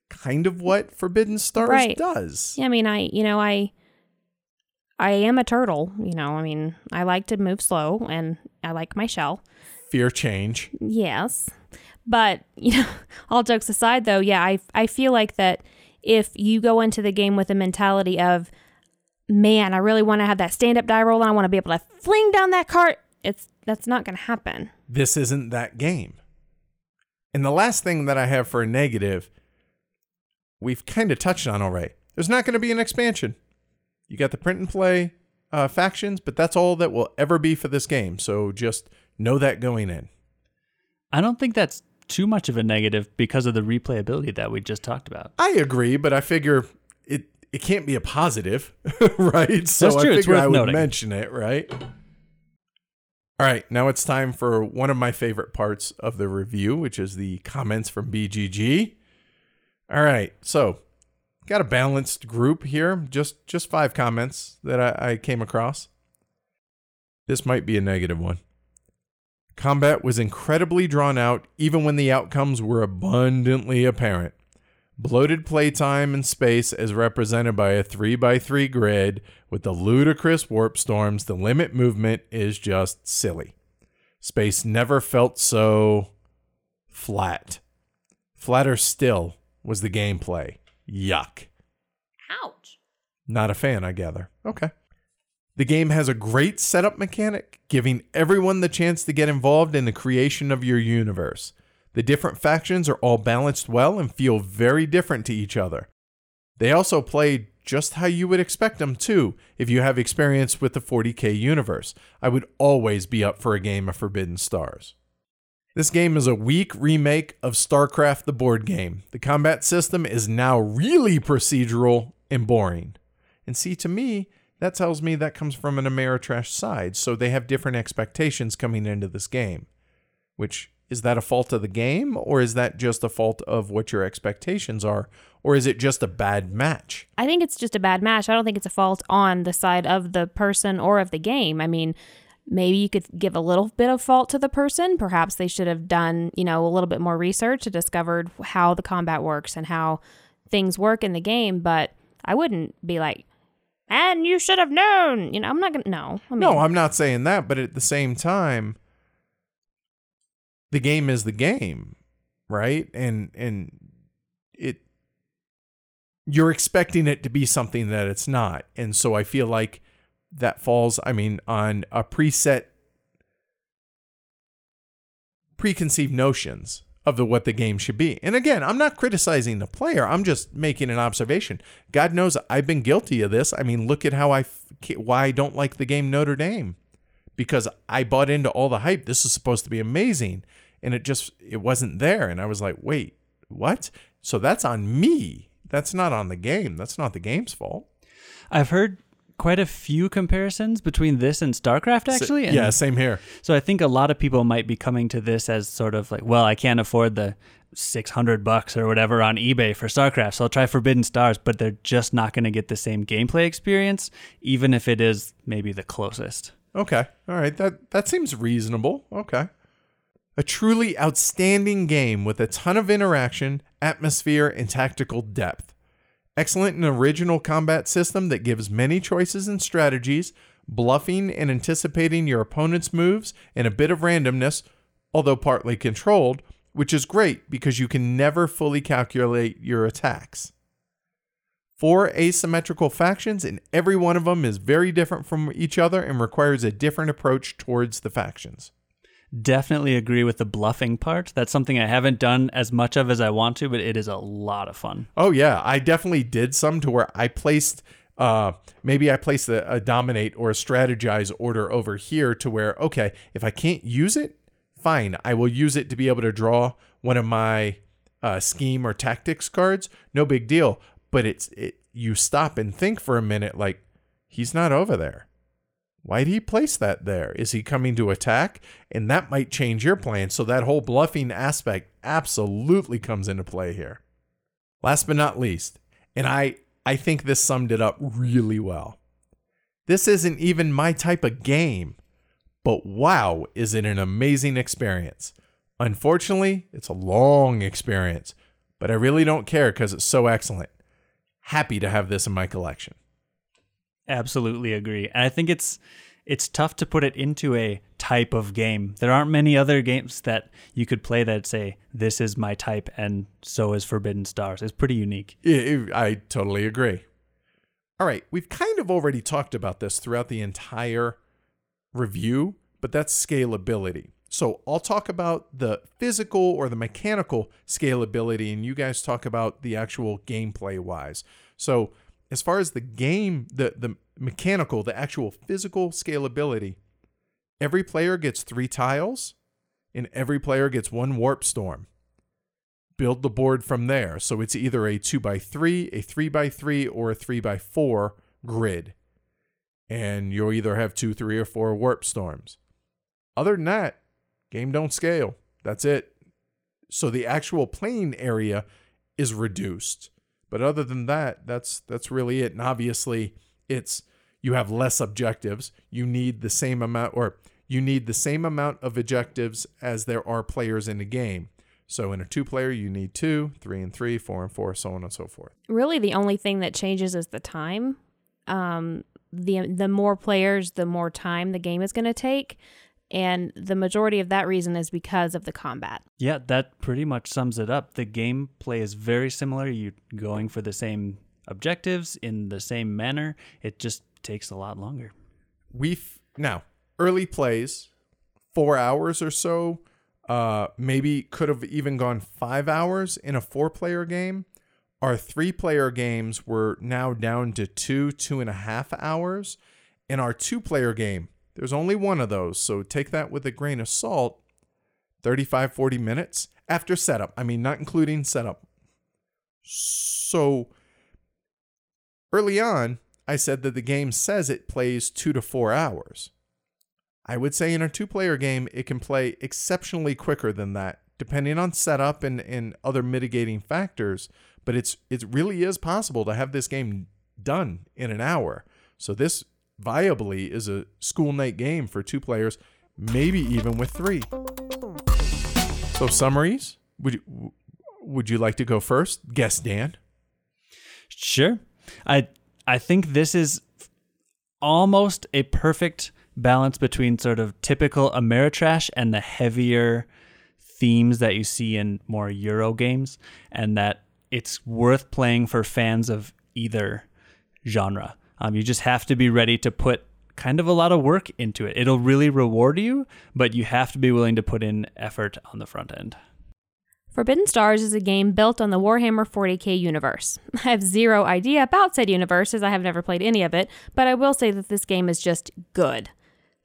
kind of what Forbidden Stars Right. does. Yeah, I mean, I you know I I am a turtle. You know, I mean, I like to move slow and I like my shell. Fear change. Yes. But, you know, all jokes aside though, yeah, I I feel like that if you go into the game with a mentality of man, I really want to have that stand up die roll and I want to be able to fling down that cart, it's that's not going to happen. This isn't that game. And the last thing that I have for a negative, we've kind of touched on already. There's not going to be an expansion. You got the print and play uh, factions, but that's all that will ever be for this game. So just know that going in. I don't think that's too much of a negative because of the replayability that we just talked about. I agree, but I figure it it can't be a positive, right? So That's true. I figure I would noting. mention it, right? All right, now it's time for one of my favorite parts of the review, which is the comments from BGG. All right, so got a balanced group here, just just five comments that I, I came across. This might be a negative one. Combat was incredibly drawn out, even when the outcomes were abundantly apparent. Bloated playtime and space as represented by a 3x3 grid with the ludicrous warp storms, the limit movement is just silly. Space never felt so flat. Flatter still was the gameplay. Yuck. Ouch. Not a fan, I gather. Okay. The game has a great setup mechanic, giving everyone the chance to get involved in the creation of your universe. The different factions are all balanced well and feel very different to each other. They also play just how you would expect them to if you have experience with the 40k universe. I would always be up for a game of Forbidden Stars. This game is a weak remake of StarCraft the board game. The combat system is now really procedural and boring. And see, to me, that tells me that comes from an Ameritrash side, so they have different expectations coming into this game. Which is that a fault of the game, or is that just a fault of what your expectations are, or is it just a bad match? I think it's just a bad match. I don't think it's a fault on the side of the person or of the game. I mean, maybe you could give a little bit of fault to the person. Perhaps they should have done, you know, a little bit more research to discovered how the combat works and how things work in the game. But I wouldn't be like, and you should have known. You know, I'm not gonna. No, I mean, No, I'm not saying that, but at the same time, the game is the game, right? And and it you're expecting it to be something that it's not. And so I feel like that falls, I mean, on a preset preconceived notions of the what the game should be. And again, I'm not criticizing the player. I'm just making an observation. God knows I've been guilty of this. I mean, look at how I why I don't like the game Notre Dame because I bought into all the hype. This is supposed to be amazing and it just it wasn't there and I was like, "Wait, what?" So that's on me. That's not on the game. That's not the game's fault. I've heard quite a few comparisons between this and StarCraft, actually. So, yeah, same here. So I think a lot of people might be coming to this as sort of like, well, I can't afford the 600 bucks or whatever on eBay for StarCraft, so I'll try Forbidden Stars, but they're just not going to get the same gameplay experience, even if it is maybe the closest. Okay. All right. That that seems reasonable. Okay. A truly outstanding game with a ton of interaction, atmosphere, and tactical depth. Excellent and original combat system that gives many choices and strategies, bluffing and anticipating your opponent's moves, and a bit of randomness, although partly controlled, which is great because you can never fully calculate your attacks. Four asymmetrical factions, and every one of them is very different from each other and requires a different approach towards the factions definitely agree with the bluffing part. That's something I haven't done as much of as I want to, but it is a lot of fun. Oh yeah, I definitely did some to where I placed uh maybe I placed a, a dominate or a strategize order over here to where okay, if I can't use it, fine, I will use it to be able to draw one of my uh, scheme or tactics cards. No big deal. But it's it, you stop and think for a minute, like he's not over there. Why did he place that there? Is he coming to attack? And that might change your plan. So that whole bluffing aspect absolutely comes into play here. Last but not least, and I I think this summed it up really well. This isn't even my type of game, but wow, is it an amazing experience. Unfortunately, it's a long experience, but I really don't care because it's so excellent. Happy to have this in my collection. Absolutely agree. And I think it's it's tough to put it into a type of game. There aren't many other games that you could play that say this is my type and so is Forbidden Stars. It's pretty unique. Yeah, I totally agree. All right, we've kind of already talked about this throughout the entire review, but that's scalability. So I'll talk about the physical or the mechanical scalability, and you guys talk about the actual gameplay wise. So as far as the game, the the mechanical, the actual physical scalability, every player gets three tiles, and every player gets one warp storm. Build the board from there. So it's either a two by three, a three by three, or a three by four grid. And you'll either have two, three, or four warp storms. Other than that, game don't scale. That's it. So the actual playing area is reduced. But other than that, that's that's really it. And obviously, it's you have less objectives. You need the same amount or you need the same amount of objectives as there are players in the game. So in a two player, you need two, three and three, four and four, so on and so forth. Really, the only thing that changes is the time. Um, the the more players, the more time the game is going to take. And the majority of that reason is because of the combat. Yeah, that pretty much sums it up. The gameplay is very similar. You're going for the same objectives in the same manner. It just takes a lot longer. We've now early plays, four hours or so. Uh, maybe could have even gone five hours in a four player game. Our three player games were now down to two, two and a half hours. In our two player game, there's only one of those, so take that with a grain of salt. 35, 40 minutes after setup. I mean, not including setup. So early on, I said that the game says it plays two to four hours. I would say in a two player game, it can play exceptionally quicker than that, depending on setup and, and other mitigating factors. But it's it really is possible to have this game done in an hour. So this viably is a school night game for two players, maybe even with three. So summaries, would you, would you like to go first? Guess Dan. Sure. I I think this is almost a perfect balance between sort of typical Ameritrash and the heavier themes that you see in more Euro games, and that it's worth playing for fans of either genre. Um, you just have to be ready to put kind of a lot of work into it. It'll really reward you, but you have to be willing to put in effort on the front end. Forbidden Stars is a game built on the Warhammer 40k universe. I have zero idea about said universe as I have never played any of it, but I will say that this game is just good.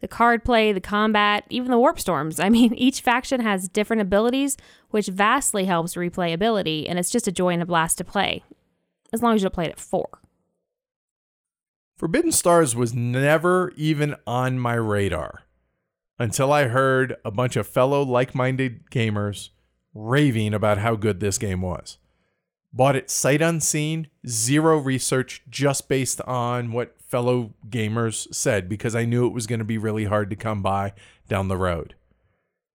The card play, the combat, even the warp storms. I mean, each faction has different abilities, which vastly helps replayability, and it's just a joy and a blast to play, as long as you don't play it at four. Forbidden Stars was never even on my radar until I heard a bunch of fellow like minded gamers raving about how good this game was. Bought it sight unseen, zero research, just based on what fellow gamers said because I knew it was going to be really hard to come by down the road.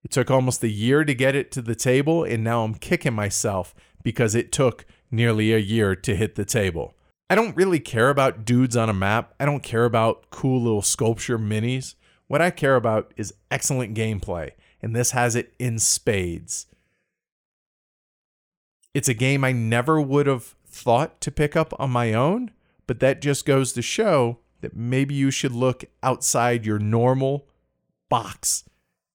It took almost a year to get it to the table, and now I'm kicking myself because it took nearly a year to hit the table. I don't really care about dudes on a map. I don't care about cool little sculpture minis. What I care about is excellent gameplay, and this has it in spades. It's a game I never would have thought to pick up on my own, but that just goes to show that maybe you should look outside your normal box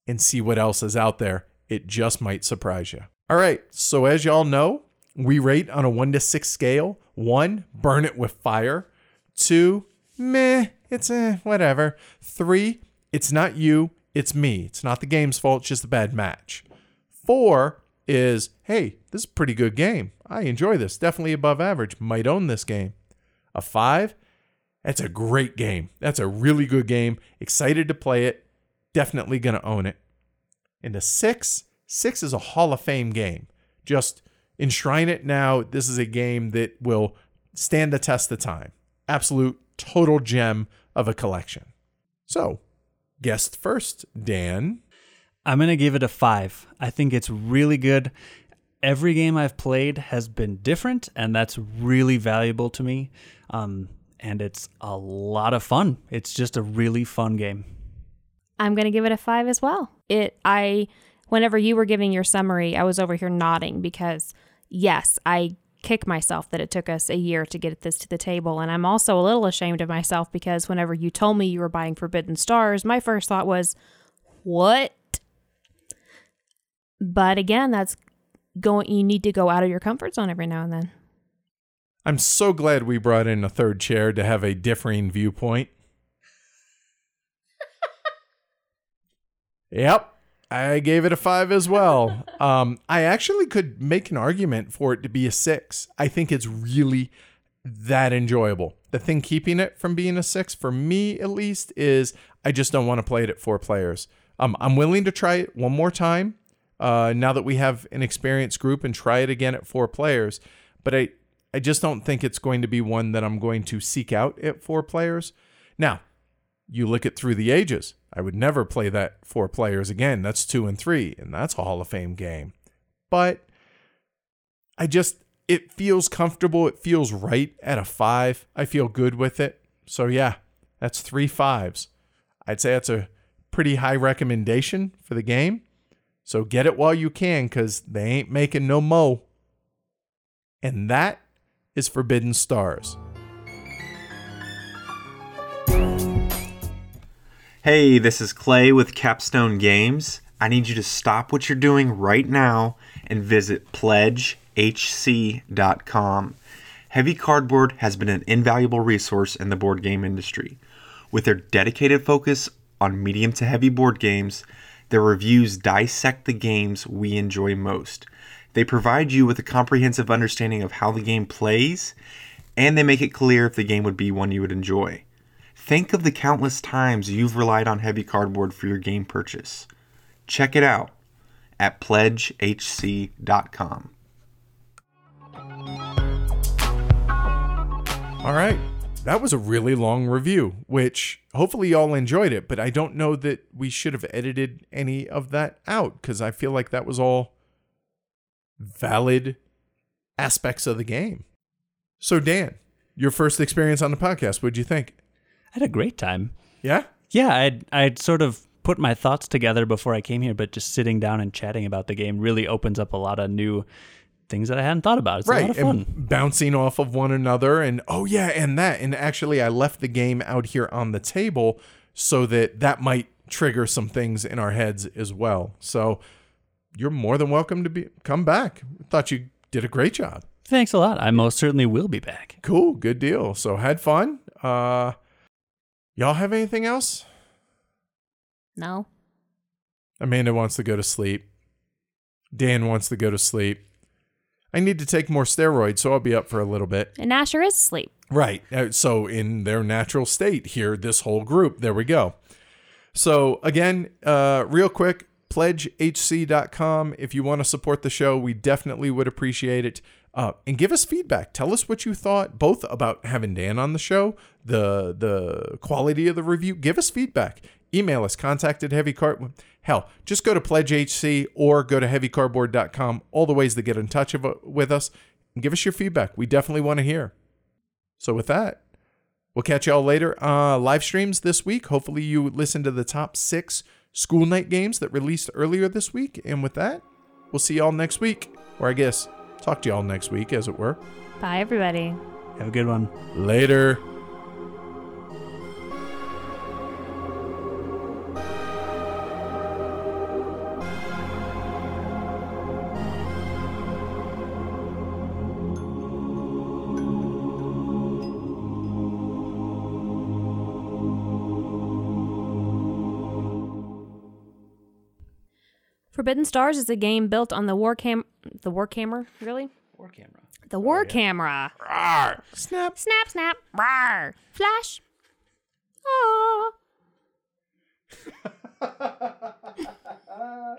and see what else is out there. It just might surprise you. All right, so as y'all know, we rate on a 1 to 6 scale. 1, burn it with fire. 2, meh, it's a whatever. 3, it's not you, it's me. It's not the game's fault, it's just a bad match. 4 is, hey, this is a pretty good game. I enjoy this. Definitely above average. Might own this game. A 5, that's a great game. That's a really good game. Excited to play it. Definitely going to own it. And a 6, 6 is a Hall of Fame game. Just enshrine it now. This is a game that will stand the test of time. Absolute total gem of a collection. So, guest first, Dan. I'm going to give it a five. I think it's really good. Every game I've played has been different, and that's really valuable to me. Um, and it's a lot of fun. It's just a really fun game. I'm going to give it a five as well. It, I, whenever you were giving your summary, I was over here nodding because, yes, I kick myself that it took us a year to get this to the table. And I'm also a little ashamed of myself because whenever you told me you were buying Forbidden Stars, my first thought was, what? But again, that's going, you need to go out of your comfort zone every now and then. I'm so glad we brought in a third chair to have a differing viewpoint. yep, I gave it a five as well. Um, I actually could make an argument for it to be a six. I think it's really that enjoyable. The thing keeping it from being a six, for me at least, is I just don't want to play it at four players. Um, I'm willing to try it one more time uh, now that we have an experienced group and try it again at four players. But I, I just don't think it's going to be one that I'm going to seek out at four players. Now, you look at Through the Ages. I would never play that four players again. That's two and three, and that's a Hall of Fame game. But I just, it feels comfortable. It feels right at a five. I feel good with it. So, yeah, that's three fives. I'd say that's a pretty high recommendation for the game. So get it while you can because they ain't making no mo. And that is Forbidden Stars. Hey, this is Clay with Capstone Games. I need you to stop what you're doing right now and visit pledgehc.com. Heavy Cardboard has been an invaluable resource in the board game industry. With their dedicated focus on medium to heavy board games, their reviews dissect the games we enjoy most. They provide you with a comprehensive understanding of how the game plays, and they make it clear if the game would be one you would enjoy. Think of the countless times you've relied on heavy cardboard for your game purchase. Check it out at pledgehc.com. All right. That was a really long review, which hopefully y'all enjoyed it, but I don't know that we should have edited any of that out because I feel like that was all valid aspects of the game. So, Dan, your first experience on the podcast, what'd you think? I had a great time. Yeah? Yeah, I'd, I'd sort of put my thoughts together before I came here, but just sitting down and chatting about the game really opens up a lot of new things that I hadn't thought about. It's a lot right of fun. and bouncing off of one another and oh yeah and that and actually i left the game out here on the table so that that might trigger some things in our heads as well so you're more than welcome to be come back thought you did a great job Thanks a lot. I most certainly will be back. cool good deal so had fun uh y'all have anything else No. amanda wants to go to sleep dan wants to go to sleep i need to take more steroids so i'll be up for a little bit And Asher is asleep. Right. Uh, So, in their natural state here, this whole group, there we go. So, again, uh, real quick, pledgehc.com. If you want to support the show, we definitely would appreciate it. Uh, and give us feedback. Tell us what you thought, both about having Dan on the show, the the quality of the review. Give us feedback. Email us, contact at heavy card. Hell, just go to pledgehc or go to heavycardboard.com. All the ways to get in touch with us and give us your feedback. We definitely want to hear. So with that, we'll catch y'all later. Uh, live streams this week. Hopefully you listen to the top six school night games that released earlier this week. And with that, we'll see y'all next week. Or I guess talk to y'all next week, as it were. Bye, everybody. Have a good one. Later. Forbidden Stars is a game built on the War Cam the War Camera, really? War camera. The War Camera. Snap. Snap snap. Rawr. Flash. Ah.